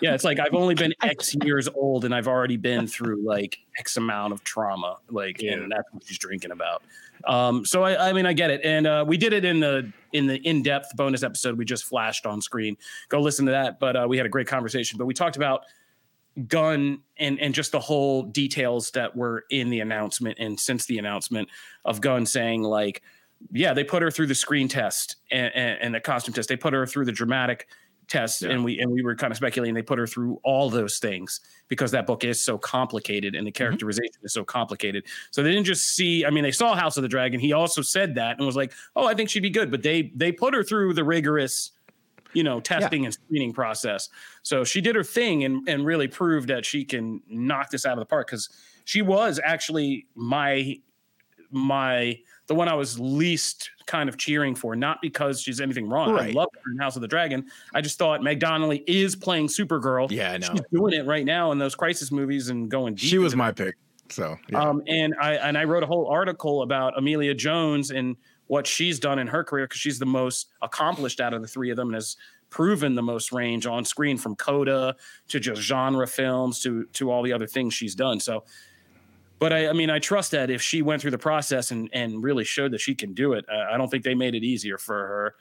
yeah, it's like I've only been [LAUGHS] X years old and I've already been through like X amount of trauma. Like, yeah. and that's what she's drinking about. Um, so I, I mean I get it. And uh, we did it in the in the in-depth bonus episode we just flashed on screen. Go listen to that. But uh, we had a great conversation. But we talked about Gunn and and just the whole details that were in the announcement and since the announcement of Gunn saying like yeah they put her through the screen test and, and, and the costume test they put her through the dramatic test yeah. and we and we were kind of speculating they put her through all those things because that book is so complicated and the mm-hmm. characterization mm-hmm. is so complicated so they didn't just see i mean they saw house of the dragon he also said that and was like oh i think she'd be good but they they put her through the rigorous you know, testing yeah. and screening process. So she did her thing and and really proved that she can knock this out of the park because she was actually my my the one I was least kind of cheering for, not because she's anything wrong. Right. I love her in House of the Dragon. I just thought Meg Donnelly is playing Supergirl. Yeah, I know. She's doing it right now in those crisis movies and going. She was my pick. So, yeah. um, and I and I wrote a whole article about Emilia Jones and what she's done in her career because she's the most accomplished out of the three of them and has proven the most range on screen from Coda to just genre films to to all the other things she's done. So, but I, I mean, I trust that if she went through the process and and really showed that she can do it, uh, I don't think they made it easier for her.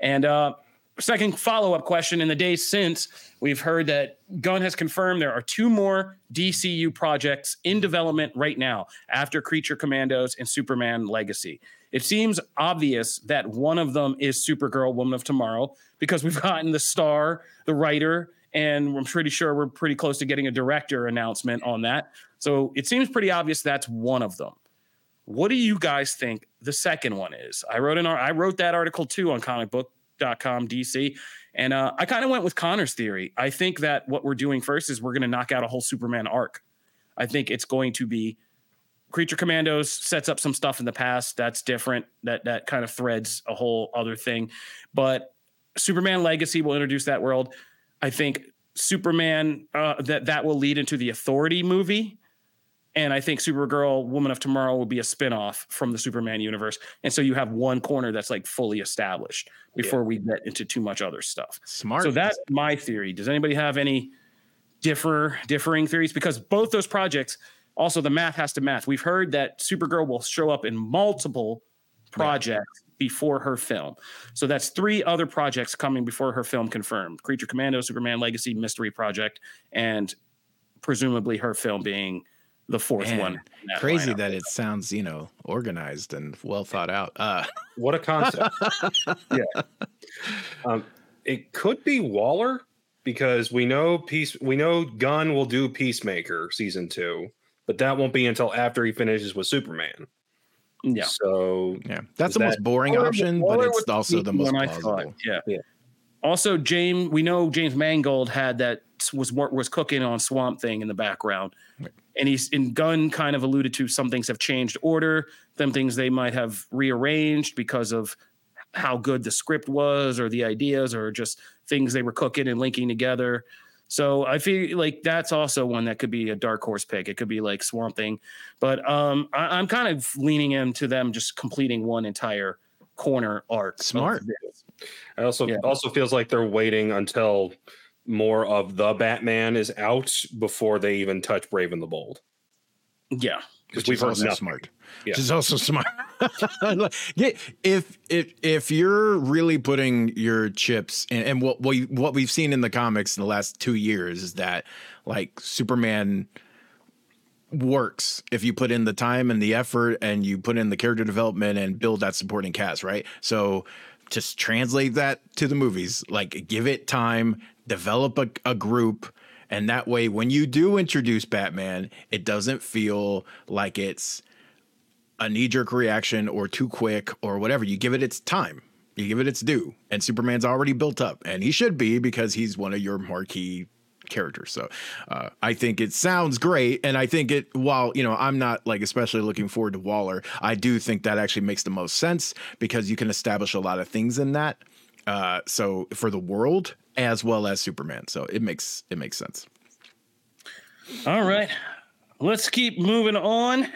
And uh, second follow up question: In the days since, we've heard that Gunn has confirmed there are two more DCU projects in development right now after Creature Commandos and Superman Legacy. It seems obvious that one of them is Supergirl, Woman of Tomorrow, because we've gotten the star, the writer, and I'm pretty sure we're pretty close to getting a director announcement on that. So it seems pretty obvious that's one of them. What do you guys think the second one is? I wrote an I wrote that article too on comicbook.com DC. And uh, I kind of went with Connor's theory. I think that what we're doing first is we're going to knock out a whole Superman arc. I think it's going to be Creature Commandos sets up some stuff in the past that's different. That that kind of threads a whole other thing. But Superman Legacy will introduce that world. I think Superman uh, that that will lead into the Authority movie. And I think Supergirl, Woman of Tomorrow will be a spinoff from the Superman universe. And so you have one corner that's like fully established before yeah. we get into too much other stuff. Smart. So that's my theory. Does anybody have any differ differing theories? Because both those projects also, the math has to math. We've heard that Supergirl will show up in multiple projects. Before her film. So that's three other projects coming before her film confirmed Creature Commando, Superman Legacy, Mystery Project, and presumably her film being the fourth Man, one. That crazy lineup. that it sounds, you know, organized and well thought out. Uh. What a concept. [LAUGHS] yeah. Um, it could be Waller because we know peace we know Gunn will do Peacemaker season 2 but that won't be until after he finishes with Superman. Yeah. So yeah, that's the that, most boring option, but it's also the most plausible. Yeah. yeah. Also, James, we know James Mangold had that was was cooking on Swamp Thing in the background, right. and he's in Gunn kind of alluded to some things have changed order, some things they might have rearranged because of how good the script was, or the ideas, or just things they were cooking and linking together. So I feel like that's also one that could be a dark horse pick. It could be like Swamp Thing, but um, I, am kind of leaning into them just completing one entire corner arc. Smart. I also Yeah. also feels like they're waiting until more of the Batman is out before they even touch Brave and the Bold. Yeah. Because we've heard also nothing. smart. Yeah. Which is also smart. [LAUGHS] [LAUGHS] yeah, if if if you're really putting your chips in, and what we what we've seen in the comics in the last two years is that like Superman works if you put in the time and the effort and you put in the character development and build that supporting cast, right? So just translate that to the movies. Like give it time, develop a, a group, and that way when you do introduce Batman, it doesn't feel like it's a knee-jerk reaction or too quick or whatever. You give it its time. You give it its due. And Superman's already built up. And he should be because he's one of your marquee characters. So uh, I think it sounds great. And I think it, while, you know, I'm not like especially looking forward to Waller, I do think that actually makes the most sense because you can establish a lot of things in that. Uh, so for the world as well as Superman. So it makes it makes sense. All right. Let's keep moving on.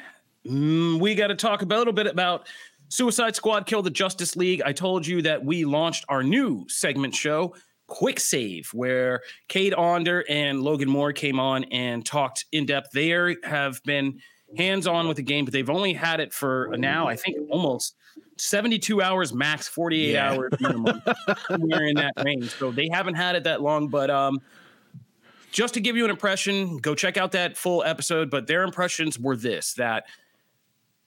Mm, we got to talk a little bit about Suicide Squad Kill the Justice League. I told you that we launched our new segment show, Quick Save, where Cade Onder and Logan Moore came on and talked in depth. They have been hands on with the game, but they've only had it for now, I think, almost 72 hours max, 48 Yeah. hours minimum. [LAUGHS] We're in that range. So they haven't had it that long, but um, just to give you an impression, go check out that full episode. But their impressions were this that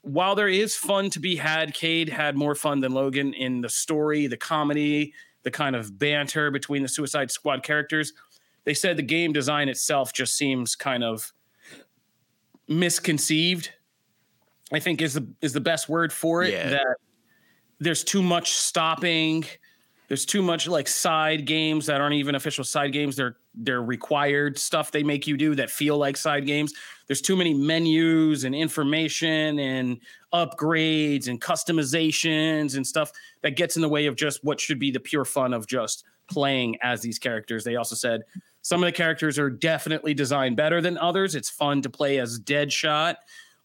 while there is fun to be had, Cade had more fun than Logan in the story, the comedy, the kind of banter between the Suicide Squad characters. They said the game design itself just seems kind of misconceived. I think is the is the best word for it. Yeah. That there's too much stopping. There's too much like side games that aren't even official side games. They're they're required stuff they make you do that feel like side games. There's too many menus and information and upgrades and customizations and stuff that gets in the way of just what should be the pure fun of just playing as these characters. They also said some of the characters are definitely designed better than others. It's fun to play as Deadshot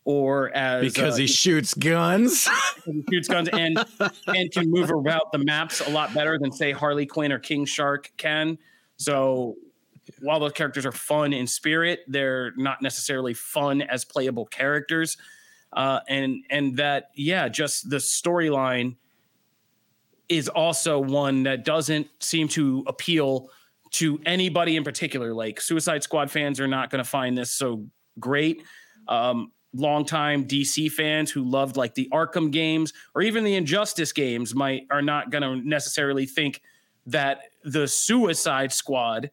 or as Because uh, he shoots guns. [LAUGHS] he shoots guns and and can move about the maps a lot better than say Harley Quinn or King Shark can. So while those characters are fun in spirit, they're not necessarily fun as playable characters. Uh, and and that yeah, just the storyline is also one that doesn't seem to appeal to anybody in particular. Like Suicide Squad fans are not going to find this so great. Um, longtime DC fans who loved like the Arkham games or even the Injustice games might are not going to necessarily think that the Suicide Squad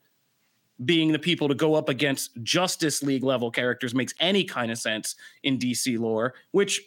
being the people to go up against Justice League level characters makes any kind of sense in DC lore, which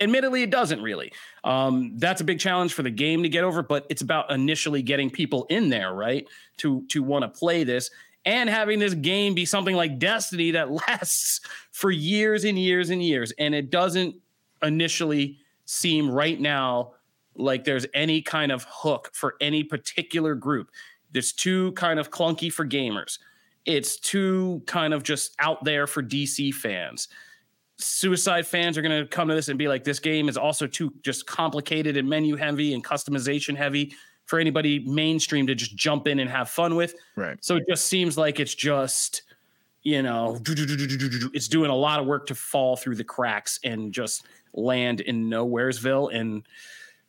admittedly it doesn't really. Um, that's a big challenge for the game to get over, but it's about initially getting people in there, right? To to want to play this and having this game be something like Destiny that [LAUGHS] lasts for years and years and years, and it doesn't initially seem right now like there's any kind of hook for any particular group. There's too kind of clunky for gamers. It's too kind of just out there for DC fans. Suicide fans are going to come to this and be like, this game is also too just complicated and menu heavy and customization heavy for anybody mainstream to just jump in and have fun with. right. So it just seems like it's just, you know, it's doing a lot of work to fall through the cracks and just land in nowheresville. And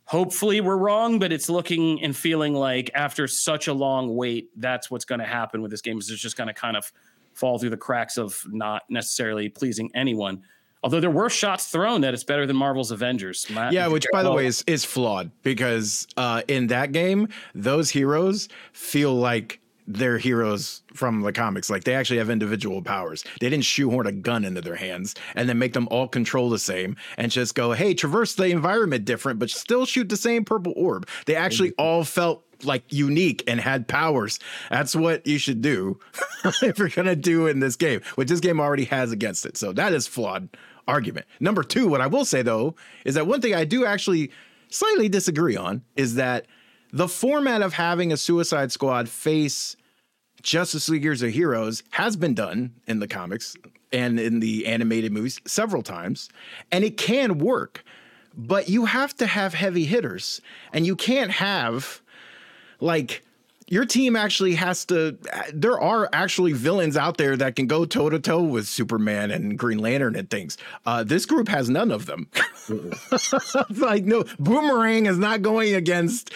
hopefully we're wrong, but it's looking and feeling like after such a long wait, that's what's going to happen with this game. Is it's just going to kind of fall through the cracks of not necessarily pleasing anyone. Although there were shots thrown that it's better than Marvel's Avengers. Matt, Yeah, which by the way is is flawed because uh, in that game, those heroes feel like they're heroes from the comics. Like they actually have individual powers. They didn't shoehorn a gun into their hands and then make them all control the same and just go, hey, traverse the environment different, but still shoot the same purple orb. They actually all felt like unique and had powers. That's what you should do [LAUGHS] if you're gonna do in this game, which this game already has against it. So that is flawed argument. Number two, what I will say though, is that one thing I do actually slightly disagree on is that the format of having a Suicide Squad face Justice Leaguers or heroes has been done in the comics and in the animated movies several times, and it can work. but you have to have heavy hitters, and you can't have like your team actually has to there are actually villains out there that can go toe to toe with superman and green lantern and things. Uh, this group has none of them. It's [LAUGHS] like no boomerang is not going against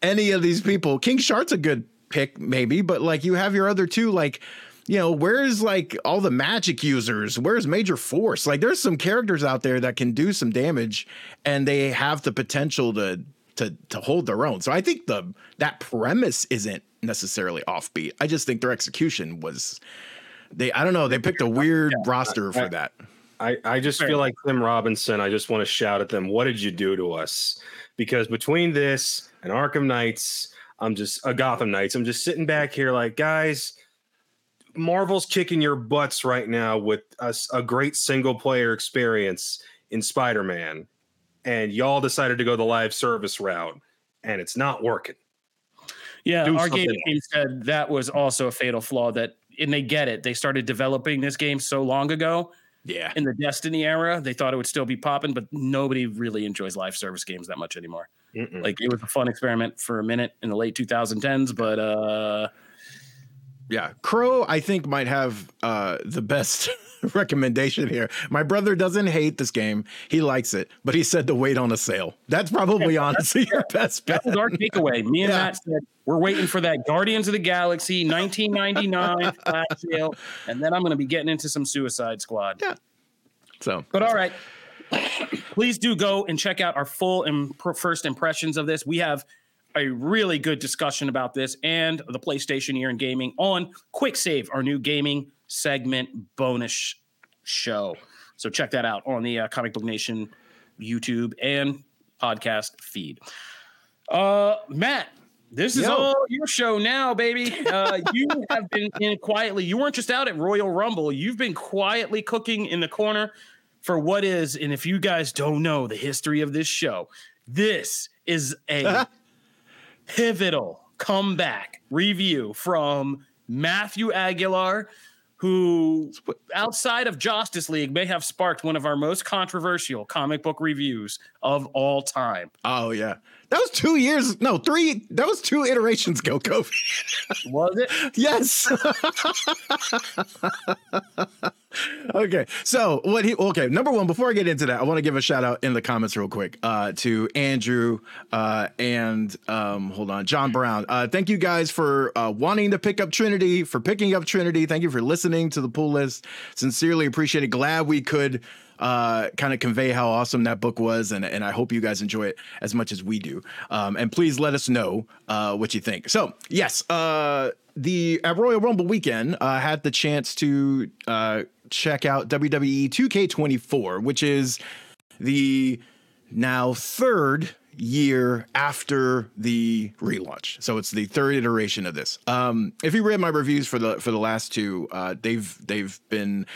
any of these people. King shark's a good pick maybe but like you have your other two like you know where's like all the magic users? Where's major force? Like there's some characters out there that can do some damage and they have the potential to to to hold their own. So I think the that premise isn't necessarily offbeat. I just think their execution was they I don't know, they picked a weird yeah, roster I, for that. I, I just feel like Tim Robinson, I just want to shout at them, what did you do to us? Because between this and Arkham Knights, I'm just a uh, Gotham Knights, I'm just sitting back here like, guys, Marvel's kicking your butts right now with a, a great single player experience in Spider-Man and y'all decided to go the live service route and it's not working. Yeah, Do our game team said that was also a fatal flaw that and they get it. They started developing this game so long ago. Yeah. In the Destiny era, they thought it would still be popping, but nobody really enjoys live service games that much anymore. Mm-mm. Like it was a fun experiment for a minute in the late 2010s, but uh yeah, Crow I think might have uh the best [LAUGHS] recommendation here. My brother doesn't hate this game; he likes it, but he said to wait on a sale. That's probably yeah, honestly that's, [LAUGHS] your best bet. That was our takeaway. Me and yeah. Matt said we're waiting for that Guardians of the Galaxy 1999 [LAUGHS] flash sale, and then I'm going to be getting into some Suicide Squad. Yeah. So, but all right. Please do go and check out our full imp- first impressions of this. We have a really good discussion about this and the PlayStation year in gaming on Quick Save, our new gaming segment bonus show. So check that out on the uh, Comic Book Nation YouTube and podcast feed. Uh, Matt, this is Yo. all your show now, baby. [LAUGHS] Uh, you have been in quietly. You weren't just out at Royal Rumble. You've been quietly cooking in the corner for what is, and if you guys don't know the history of this show, this is a [LAUGHS] pivotal comeback review from Matthew Aguilar who outside of Justice League may have sparked one of our most controversial comic book reviews of all time. Oh yeah. That was two years, no, three. That was two iterations ago. Was it? [LAUGHS] yes. [LAUGHS] okay, so what he okay number one before I get into that, I want to give a shout out in the comments real quick uh, to Andrew uh, and um, hold on John Brown. Uh, thank you guys for uh, wanting to pick up Trinity, for picking up Trinity. Thank you for listening to the pull list. Sincerely appreciate it. Glad we could uh, kind of convey how awesome that book was, and and I hope you guys enjoy it as much as we do. Um, and please let us know uh, what you think. So yes, uh, the at Royal Rumble weekend, I uh, had the chance to uh, check out WWE 2K24, which is the now third year after the relaunch. So it's the third iteration of this. Um, if you read my reviews for the for the last two, uh, they've they've been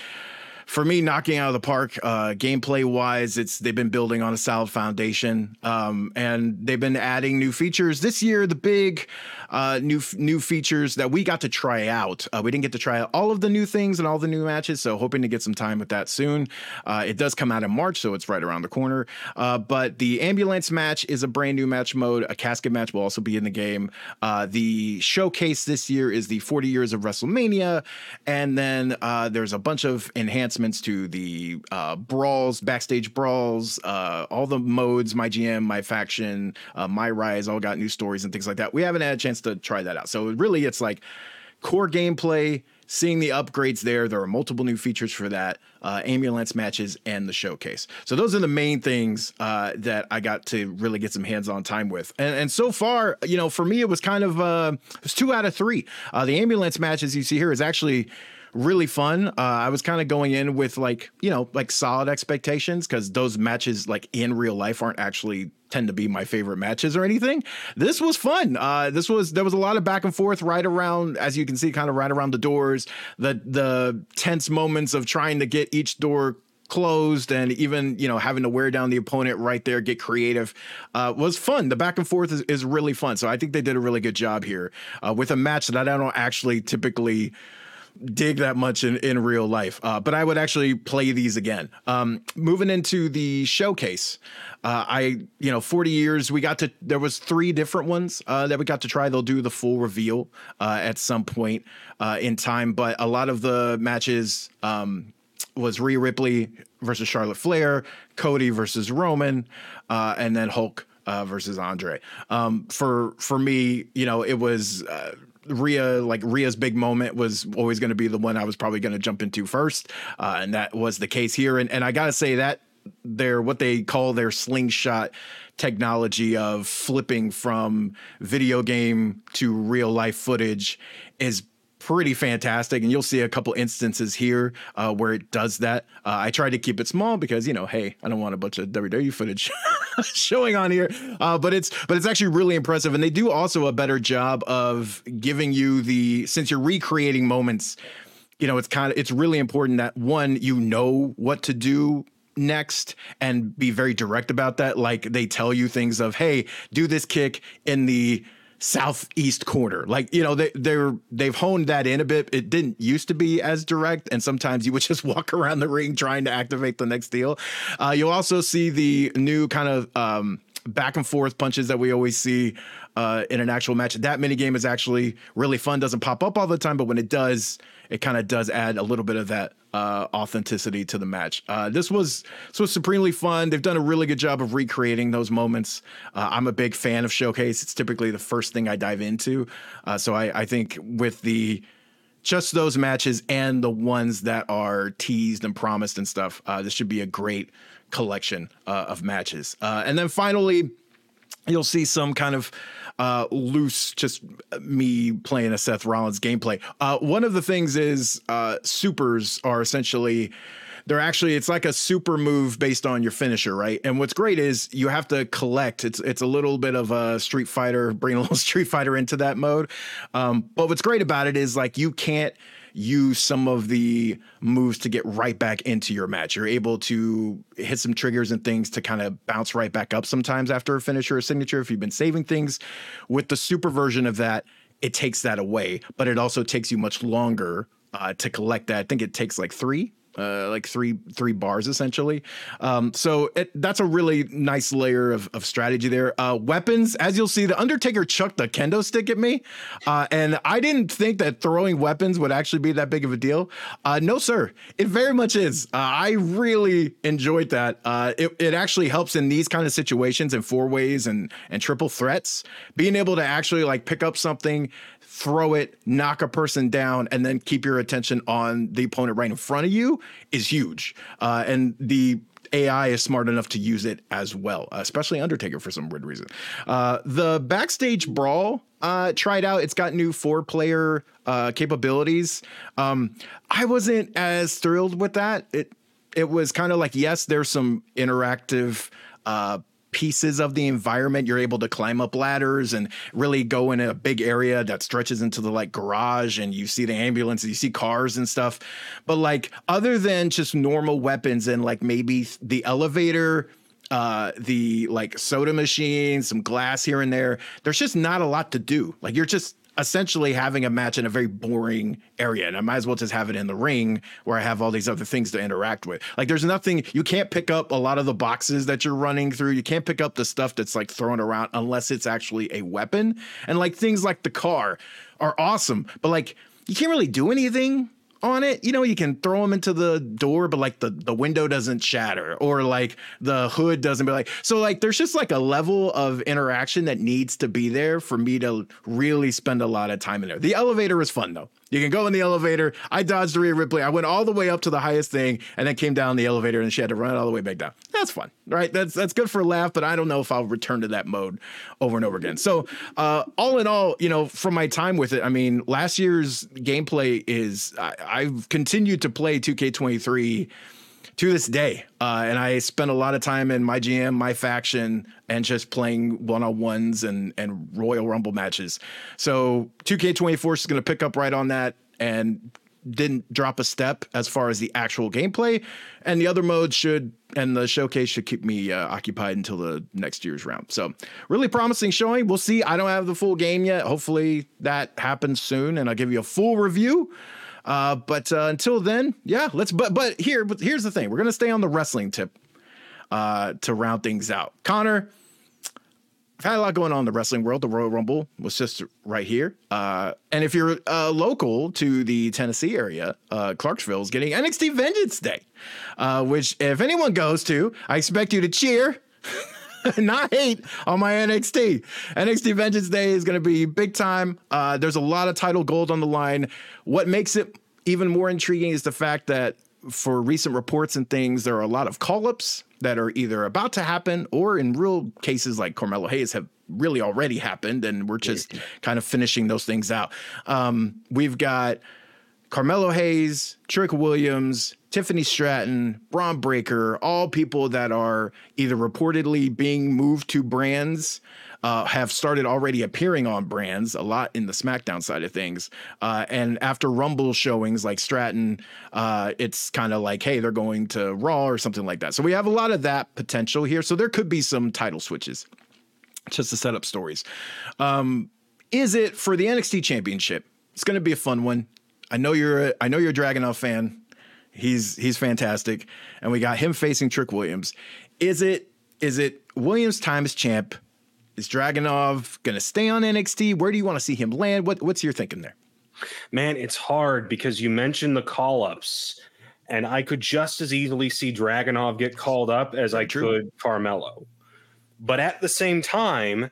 for me, knocking out of the park. Uh, gameplay wise, it's they've been building on a solid foundation, um, and they've been adding new features this year. The big uh, new new features that we got to try out. Uh, we didn't get to try out all of the new things and all the new matches, so hoping to get some time with that soon. Uh, it does come out in March, so it's right around the corner. Uh, but the ambulance match is a brand new match mode. A casket match will also be in the game. Uh, the showcase this year is the 40 years of WrestleMania, and then there's a bunch of enhancements enhancements to the uh, brawls, backstage brawls, uh, all the modes, my GM, my faction, uh, my rise, all got new stories and things like that. We haven't had a chance to try that out. So really, it's like core gameplay, seeing the upgrades there. There are multiple new features for that, uh, ambulance matches, and the showcase. So those are the main things uh, that I got to really get some hands-on time with. And, and so far, you know, for me, it was kind of uh, it was two out of three. Uh, the ambulance match, as you see here, is actually really fun. Uh, I was kind of going in with like you know like solid expectations because those matches like in real life aren't actually tend to be my favorite matches or anything. This was fun. Uh, this was there was a lot of back and forth right around as you can see kind of right around the doors. The the tense moments of trying to get each door closed and even you know having to wear down the opponent right there get creative uh, was fun the back and forth is, is really fun so i think they did a really good job here uh, with a match that i don't actually typically dig that much in, in real life. Uh, but I would actually play these again. Um, moving into the showcase, uh, I you know 40 years we got to there was three different ones uh, that we got to try. They'll do the full reveal uh, at some point uh, in time, but a lot of the matches. Um, was Rhea Ripley versus Charlotte Flair, Cody versus Roman, uh, and then Hulk uh, versus Andre. Um, for for me, you know, it was uh, Rhea. Like Rhea's big moment was always going to be the one I was probably going to jump into first, uh, and that was the case here. And and I gotta say that their what they call their slingshot technology of flipping from video game to real life footage is pretty fantastic and you'll see a couple instances here uh, where it does that. Uh, i tried to keep it small because you know hey i don't want a bunch of wwe footage [LAUGHS] showing on here. Uh, but it's but it's actually really impressive and they do also a better job of giving you the since you're recreating moments you know it's kind of it's really important that one you know what to do next and be very direct about that. Like they tell you things of hey do this kick in the southeast corner. Like, you know, they they're they've honed that in a bit. It didn't used to be as direct, and sometimes you would [LAUGHS] just walk around the ring trying to activate the next deal. Uh, you'll also see the new kind of um, back and forth punches that we always see uh, in an actual match. That mini game is actually really fun. Doesn't pop up all the time, but when it does, it kind of does add a little bit of that uh, authenticity to the match. Uh, this was this was supremely fun. They've done a really good job of recreating those moments. Uh, I'm a big fan of Showcase. It's typically the first thing I dive into. Uh, so I, I think with the just those matches and the ones that are teased and promised and stuff, uh, this should be a great collection uh, of matches. and then finally you'll see some kind of uh, loose, just me playing a Seth Rollins gameplay. Uh, one of the things is uh, supers are essentially they're actually it's like a super move based on your finisher, right? And what's great is you have to collect. It's it's a little bit of a Street Fighter, bring a little [LAUGHS] Street Fighter into that mode. Um, but what's great about it is like you can't use some of the moves to get right back into your match. You're able to hit some triggers and things to kind of bounce right back up sometimes after a finish or a signature. If you've been saving things with the super version of that, it takes that away, but it also takes you much longer uh, to collect that. I think it takes like three uh, like three three bars essentially. Um, so it, that's a really nice layer of, of strategy there. Uh, weapons, as you'll see, the Undertaker chucked the kendo stick at me, uh, and I didn't think that throwing weapons would actually be that big of a deal. Uh, no, sir, it very much is. Uh, I really enjoyed that. Uh, it, it actually helps in these kind of situations in four ways and and triple threats. Being able to actually like pick up something throw it, knock a person down, and then keep your attention on the opponent right in front of you is huge. Uh, and the AI is smart enough to use it as well, especially Undertaker for some weird reason. Uh, the backstage brawl uh, tried out. It's got new four player uh, capabilities. Um, I wasn't as thrilled with that. It it was kind of like yes, there's some interactive uh, pieces of the environment. You're able to climb up ladders and really go in a big area that stretches into the like garage and you see the ambulance, you see cars and stuff. But like other than just normal weapons and like maybe the elevator uh, the like soda machine, some glass here and there. There's just not a lot to do. Like you're just essentially having a match in a very boring area and i might as well just have it in the ring where i have all these other things to interact with. Like there's nothing you can't pick up a lot of the boxes that you're running through. You can't pick up the stuff that's like thrown around unless it's actually a weapon. And like things like the car are awesome but like you can't really do anything on it, you know, you can throw them into the door, but like the, the window doesn't shatter or like the hood doesn't be like, so like there's just like a level of interaction that needs to be there for me to really spend a lot of time in there. The elevator is fun though. You can go in the elevator. I dodged Rhea Ripley. I went all the way up to the highest thing and then came down the elevator and she had to run it all the way back down. That's fun, right? That's that's good for a laugh, but I don't know if I'll return to that mode over and over again. So, uh, all in all, you know, from my time with it, I mean, last year's gameplay is I, I've continued to play 2K23 to this day. Uh, and I spent a lot of time in my GM, my faction, and just playing one on ones and and Royal Rumble matches. So 2K24 is going to pick up right on that and didn't drop a step as far as the actual gameplay. And the other modes should and the showcase should keep me uh, occupied until the next year's round. So really promising showing. We'll see. I don't have the full game yet. Hopefully that happens soon, and I'll give you a full review. Uh, but uh, until then, yeah, let's. But but here, but here's the thing: we're gonna stay on the wrestling tip uh, to round things out. Connor, I've had a lot going on in the wrestling world. The Royal Rumble was just right here. Uh, and if you're uh, local to the Tennessee area, uh, Clarksville is getting NXT Vengeance Day, uh, which if anyone goes to, I expect you to cheer. [LAUGHS] not hate on my NXT. NXT Vengeance Day is going to be big time. Uh, there's a lot of title gold on the line. What makes it even more intriguing is the fact that for recent reports and things, there are a lot of call ups that are either about to happen or in real cases like Carmelo Hayes have really already happened. And we're just kind of finishing those things out. Um, we've got Carmelo Hayes, Trick Williams, Tiffany Stratton, Bron Breakker, all people that are either reportedly being moved to brands, uh, have started already appearing on brands a lot in the SmackDown side of things. Uh, and after Rumble showings like Stratton, uh, it's kind of like, hey, they're going to Raw or something like that. So we have a lot of that potential here. So there could be some title switches just to set up stories. Um, is it for the NXT Championship? It's going to be a fun one. I know you're a, I know you're a Dragunov fan. He's he's fantastic, and we got him facing Trick Williams. Is it is it Williams time as champ? Is Dragunov going to stay on NXT? Where do you want to see him land? What what's your thinking there? Man, it's hard because you mentioned the call ups, and I could just as easily see Dragunov get called up as I True. could Carmelo. But at the same time,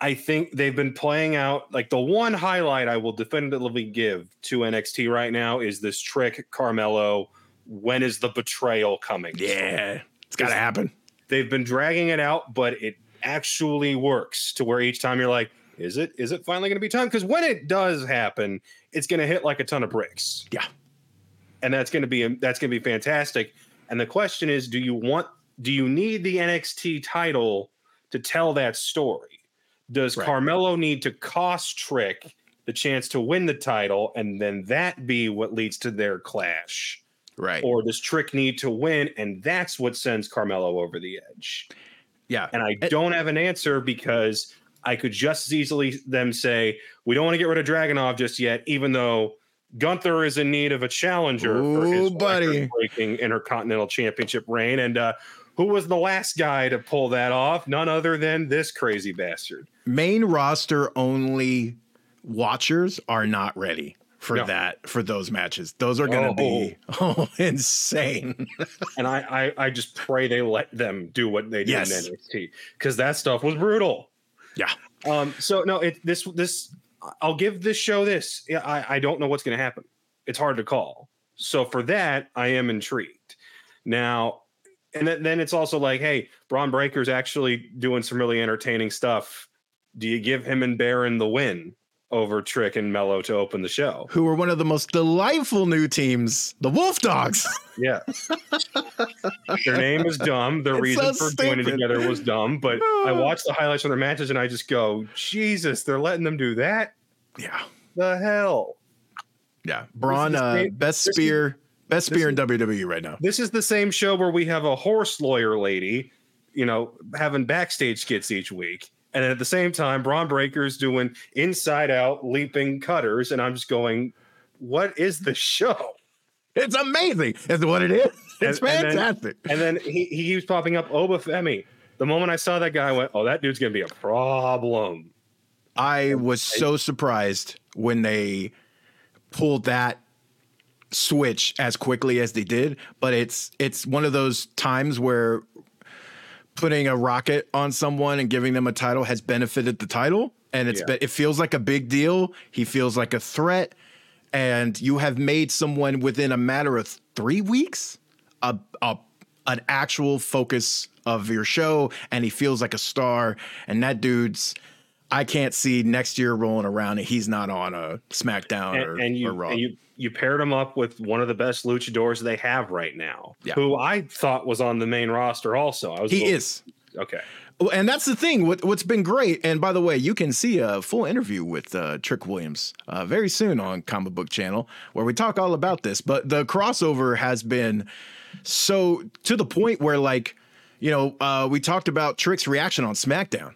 I think they've been playing out like the one highlight I will definitively give to NXT right now is this trick Carmelo. When is the betrayal coming? Yeah, it's got to happen. They've been dragging it out, but it actually works to where each time you're like, is it is it finally going to be time? Because when it does happen, it's going to hit like a ton of bricks Yeah, and that's going to be that's going to be fantastic. And the question is, do you want do you need the NXT title to tell that story? Does Right. Carmelo need to cost Trick the chance to win the title, and then that be what leads to their clash? right. Or does Trick need to win, and that's what sends Carmelo over the edge? Yeah, And I don't have an answer because I could just as easily them say we don't want to get rid of Dragunov just yet, even though Gunther is in need of a challenger for his Ooh, buddy. breaking Intercontinental Championship reign. And uh, who was the last guy to pull that off? None other than this crazy bastard. main roster only watchers are not ready for No. that for those matches. Those are going to be oh [LAUGHS] insane. [LAUGHS] And I, I, I just pray they let them do what they did Yes. in NXT because that stuff was brutal. yeah. Um, so no, it this this I'll give this show this. Yeah, I, I don't know what's going to happen. It's hard to call. So for that, I am intrigued. Now, and then, then it's also like, hey, Bron Breakker's actually doing some really entertaining stuff. Do you give him and Baron the win over Trick and Melo to open the show? Who are one of the most delightful new teams, the Wolf Dogs. Yeah. their name is dumb. Their It's reason so for joining together was dumb. But I watched the highlights from their matches and I just go, Jesus, they're letting them do that? yeah. The hell? Yeah. Bron, This is the uh, best spear, best spear in WWE right now. This is the same show where we have a horse lawyer lady, you know, having backstage skits each week. And at the same time, Bron Breakker's doing inside out leaping cutters. And I'm just going, what is the show? It's amazing. It's what it is. [LAUGHS] It's And- and then- fantastic. And then he, he keeps popping up Oba Femi. The moment I saw that guy, I went, oh, that dude's going to be a problem. I was so surprised when they pulled that switch as quickly as they did, but it's it's one of those times where putting a rocket on someone and giving them a title has benefited the title and it's Yeah. be- it feels like a big deal. He feels like a threat and you have made someone within a matter of 3 weeks a, a an actual focus of your show and he feels like a star and that dude's I can't see next year rolling around and he's not on a SmackDown or, And, and or you, Raw. and you you paired him up with one of the best luchadors they have right now, Yeah. who I thought was on the main roster also. I was he little- is. Okay. And that's the thing. What, what's been great, and by the way, you can see a full interview with uh, Trick Williams uh, very soon on Comic Book Channel, where we talk all about this. But the crossover has been so to the point where, like, you know, uh, we talked about Trick's reaction on SmackDown.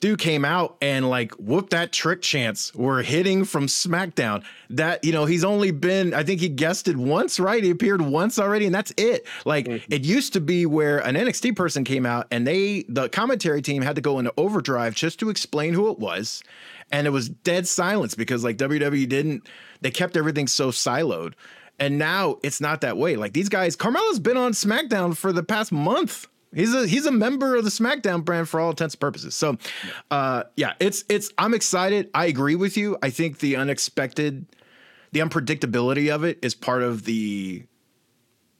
Dude came out and like whooped that trick chance. We're hitting from SmackDown. That you know he's only been I think he guested once, right? He appeared once already, and that's it. Like mm-hmm. it used to be where an NXT person came out and they the commentary team had to go into overdrive just to explain who it was, and it was dead silence because like WWE didn't they kept everything so siloed. And now it's not that way. Like these guys, Carmelo's been on SmackDown for the past month. He's a he's a member of the SmackDown brand for all intents and purposes. So, uh, yeah, it's it's. I'm excited. I agree with you. I think the unexpected, the unpredictability of it is part of the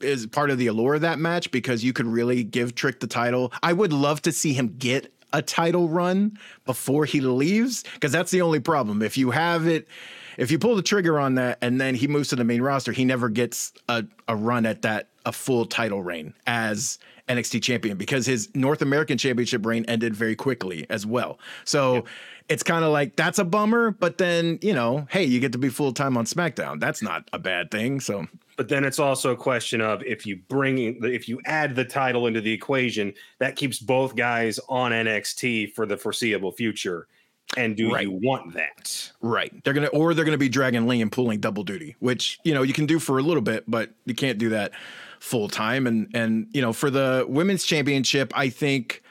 is part of the allure of that match because you could really give Trick the title. I would love to see him get a title run before he leaves because that's the only problem. If you have it, if you pull the trigger on that and then he moves to the main roster, he never gets a, a run at that a full title reign as NXT champion because his North American championship reign ended very quickly as well. So yep. it's kind of like that's a bummer, but then, you know, hey, you get to be full time on SmackDown. That's not a bad thing. So but then it's also a question of if you bring if you add the title into the equation, that keeps both guys on NXT for the foreseeable future. And do right. you want that? Right. They're gonna or they're gonna be dragging Lee and pulling double duty, which you know you can do for a little bit, but you can't do that full time. And and you know, for the women's championship, I think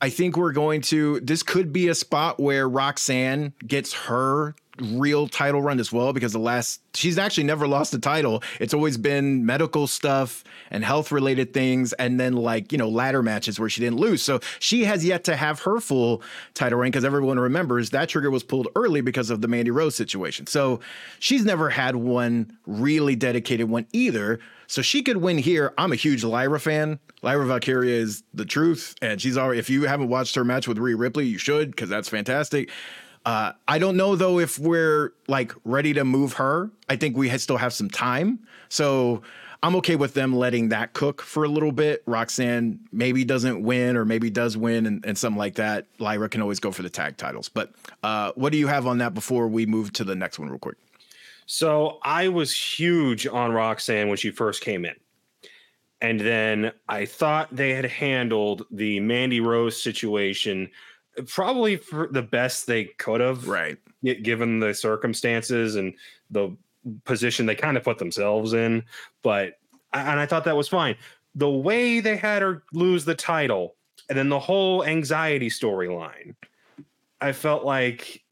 I think we're going to this could be a spot where Roxanne gets her real title run as well because the last she's actually never lost a title. It's always been medical stuff and health related things and then like, you know, ladder matches where she didn't lose. So she has yet to have her full title reign because everyone remembers that trigger was pulled early because of the Mandy Rose situation. So she's never had one really dedicated one either. So she could win here. I'm a huge Lyra fan. Lyra Valkyria is the truth. And she's already, if you haven't watched her match with Rhea Ripley, you should because that's fantastic. Uh, I don't know though if we're like ready to move her. I think we still have some time. So I'm okay with them letting that cook for a little bit. Roxanne maybe doesn't win or maybe does win and, and something like that. Lyra can always go for the tag titles. But uh, what do you have on that before we move to the next one real quick? So I was huge on Roxanne when she first came in. And then I thought they had handled the Mandy Rose situation probably for the best they could have, right? Given the circumstances and the position they kind of put themselves in, but and I thought that was fine. The way they had her lose the title, and then the whole anxiety storyline, I felt like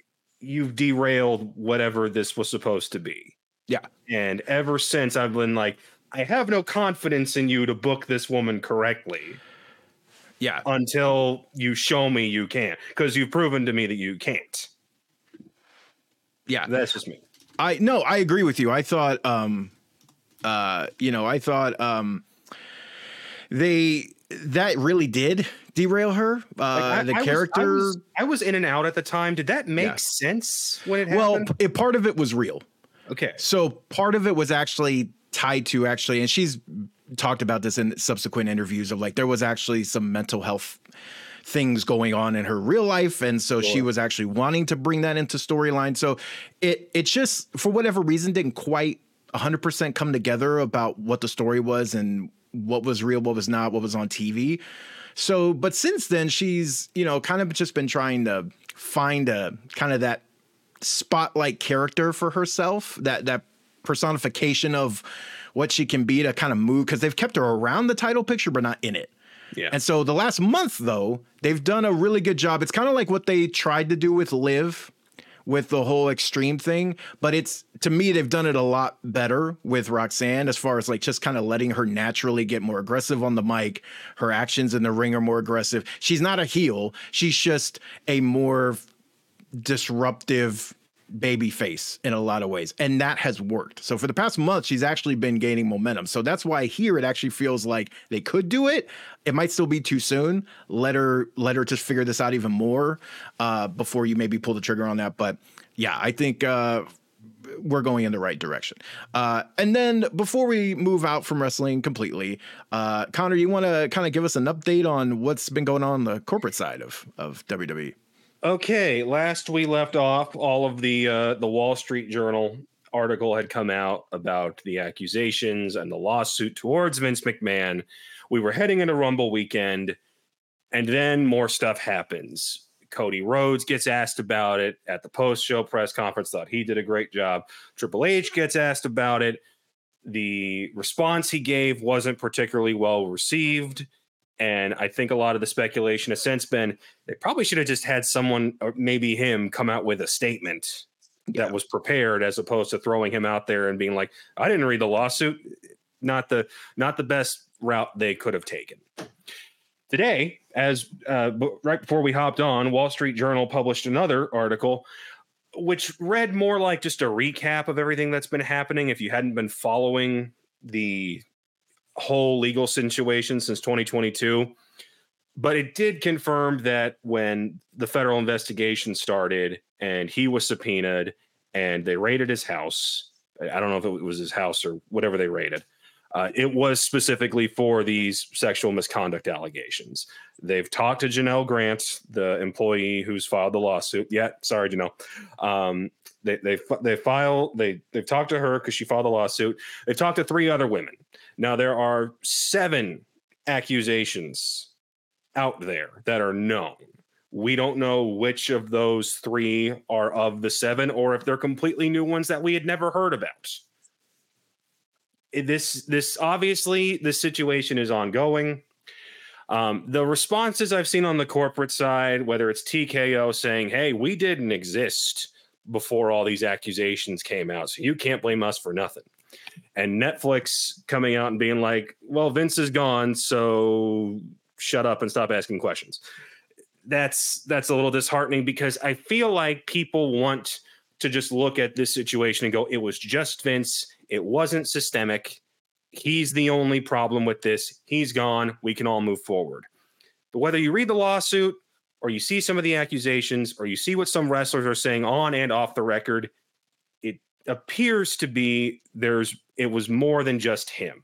you've derailed whatever this was supposed to be. Yeah, and ever since I've been like, I have no confidence in you to book this woman correctly. Yeah. Until you show me you can, because you've proven to me that you can't. Yeah. That's just me. I no, I agree with you. I thought um uh you know, I thought um they that really did derail her. Uh like I, the I character was, I, was, I was, in and out at the time. Did that make yeah. sense when it happened? Well, it, part of it was real. Okay. So part of it was actually tied to actually and she's talked about this in subsequent interviews of like there was actually some mental health things going on in her real life and so sure. she was actually wanting to bring that into storyline so it it just for whatever reason didn't quite 100% come together about what the story was and what was real what was not what was on TV so but since then she's you know kind of just been trying to find a kind of that spotlight character for herself that that personification of what she can be to kind of move because they've kept her around the title picture, but not in it. Yeah. And so the last month, though, they've done a really good job. It's kind of like what they tried to do with Liv with the whole extreme thing, but it's to me, they've done it a lot better with Roxanne as far as like just kind of letting her naturally get more aggressive on the mic. Her actions in the ring are more aggressive. She's not a heel, she's just a more disruptive baby face in a lot of ways and that has worked. So for the past month she's actually been gaining momentum. So that's why here it actually feels like they could do it. It might still be too soon. Let her let her just figure this out even more uh, before you maybe pull the trigger on that. But yeah i think uh, we're going in the right direction. Uh, and then before we move out from wrestling completely, uh, Connor, you want to kind of give us an update on what's been going on, on the corporate side of, of WWE? Okay, last we left off, all of the uh, the Wall Street Journal article had come out about the accusations and the lawsuit towards Vince McMahon. We were heading into Rumble weekend, and then more stuff happens. Cody Rhodes gets asked about it at the post show press conference, thought he did a great job. Triple H gets asked about it. The response he gave wasn't particularly well received. And I think a lot of the speculation has since been they probably should have just had someone, or maybe him, come out with a statement Yeah. that was prepared as opposed to throwing him out there and being like, I didn't read the lawsuit. Not the not the best route they could have taken. Today, as uh, right before we hopped on, Wall Street Journal published another article, which read more like just a recap of everything that's been happening. If you hadn't been following the whole legal situation since 2022, but it did confirm that when the federal investigation started and he was subpoenaed and they raided his house, I don't know if it was his house or whatever they raided. Uh, it was specifically for these sexual misconduct allegations. They've talked to Janelle Grant, the employee who's filed the lawsuit. Yeah, sorry, Janelle. Um, they they they file they they've talked to her because she filed the lawsuit. They've talked to three other women. Now there are seven accusations out there that are known. We don't know which of those three are of the seven, or if they're completely new ones that we had never heard about this this obviously this situation is ongoing. Um, the responses I've seen on the corporate side, whether it's TKO saying, "Hey, we didn't exist before all these accusations came out, so you can't blame us for nothing," and Netflix coming out and being like, "Well, Vince is gone, so shut up and stop asking questions." That's that's a little disheartening because I feel like people want to just look at this situation and go, "It was just Vince." It wasn't systemic. He's the only problem with this. He's gone. We can all move forward. But whether you read the lawsuit or you see some of the accusations or you see what some wrestlers are saying on and off the record, it appears to be there's it was more than just him.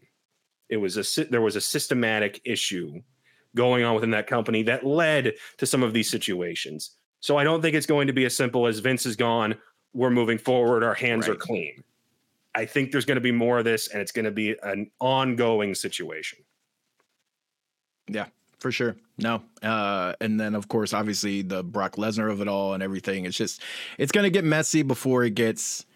It was a there was a systematic issue going on within that company that led to some of these situations. So I don't think it's going to be as simple as Vince is gone, we're moving forward, our hands are clean. I think there's going to be more of this, and it's going to be an ongoing situation. Yeah, for sure. No. Uh, and then of course, obviously the Brock Lesnar of it all and everything. It's just it's gonna get messy before it gets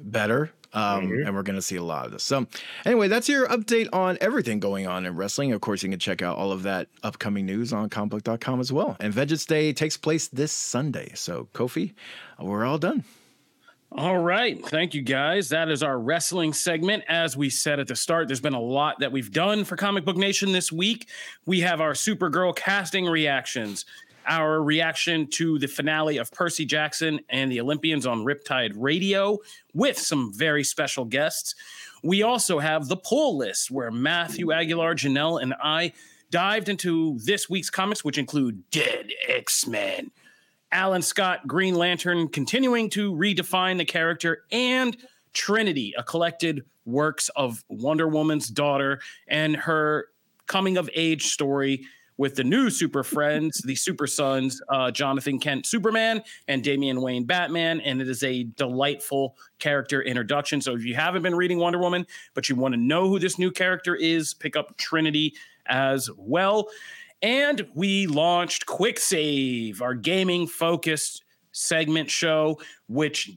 better. Um, Mhm. and we're gonna see a lot of this. So anyway, that's your update on everything going on in wrestling. Of course, you can check out all of that upcoming news on comicbook.com as well. And Vengeance Day takes place this Sunday. So Kofi, we're all done. All right. Thank you, guys. That is our wrestling segment. As we said at the start, there's been a lot that we've done for Comic Book Nation this week. We have our Supergirl casting reactions, our reaction to the finale of Percy Jackson and the Olympians on Riptide Radio with some very special guests. We also have the pull list where Matthew Aguilar, Janelle, and I dived into this week's comics, which include Dead X Men. Alan Scott, Green Lantern, continuing to redefine the character, and Trinity, a collected works of Wonder Woman's daughter and her coming of age story with the new Super Friends, the Super Sons, uh, Jonathan Kent Superman and Damian Wayne Batman. And it is a delightful character introduction. So if you haven't been reading Wonder Woman, but you want to know who this new character is, pick up Trinity as well. And we launched Quick Save, our gaming focused segment show, which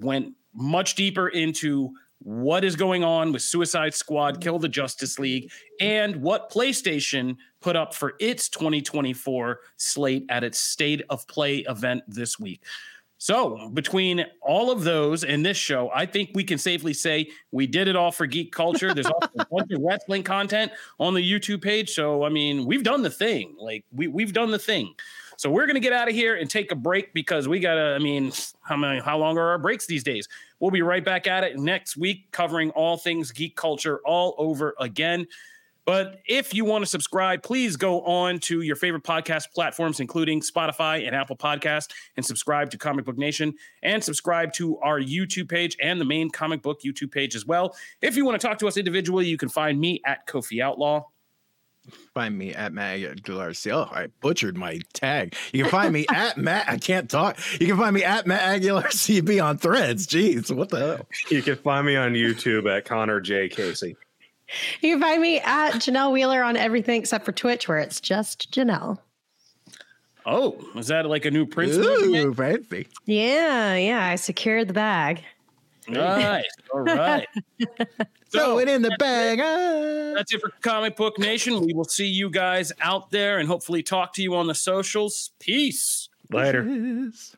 went much deeper into what is going on with Suicide Squad, Kill the Justice League, and what PlayStation put up for its 2024 slate at its State of Play event this week. So, between all of those and this show, I think we can safely say we did it all for geek culture. There's also a bunch of wrestling content on the YouTube page. So, I mean, we've done the thing. Like, we, we've done the thing. So, we're going to get out of here and take a break because we got to, I mean, how many, how long are our breaks these days? We'll be right back at it next week, covering all things geek culture all over again. But if you want to subscribe, please go on to your favorite podcast platforms, including Spotify and Apple Podcast, and subscribe to Comic Book Nation and subscribe to our YouTube page and the main comic book YouTube page as well. If you want to talk to us individually, you can find me at Kofi Outlaw. Find me at Matt Aguilar. Oh, I butchered my tag. You can find me [LAUGHS] at Matt. I can't talk. You can find me at Matt Aguilar CB on threads. Jeez, what the hell? You can find me on YouTube at Connor J. Casey. [LAUGHS] You can find me at Janelle Wheeler on everything except for Twitch, where it's just Janelle. Oh, is that like a new Prince movie? Ooh, fancy. Yeah, yeah. I secured the bag. Nice. [LAUGHS] All right. [LAUGHS] Throw it in the bag. ah. That's it for Comic Book Nation. We will see you guys out there and hopefully talk to you on the socials. Peace. Later. Yes.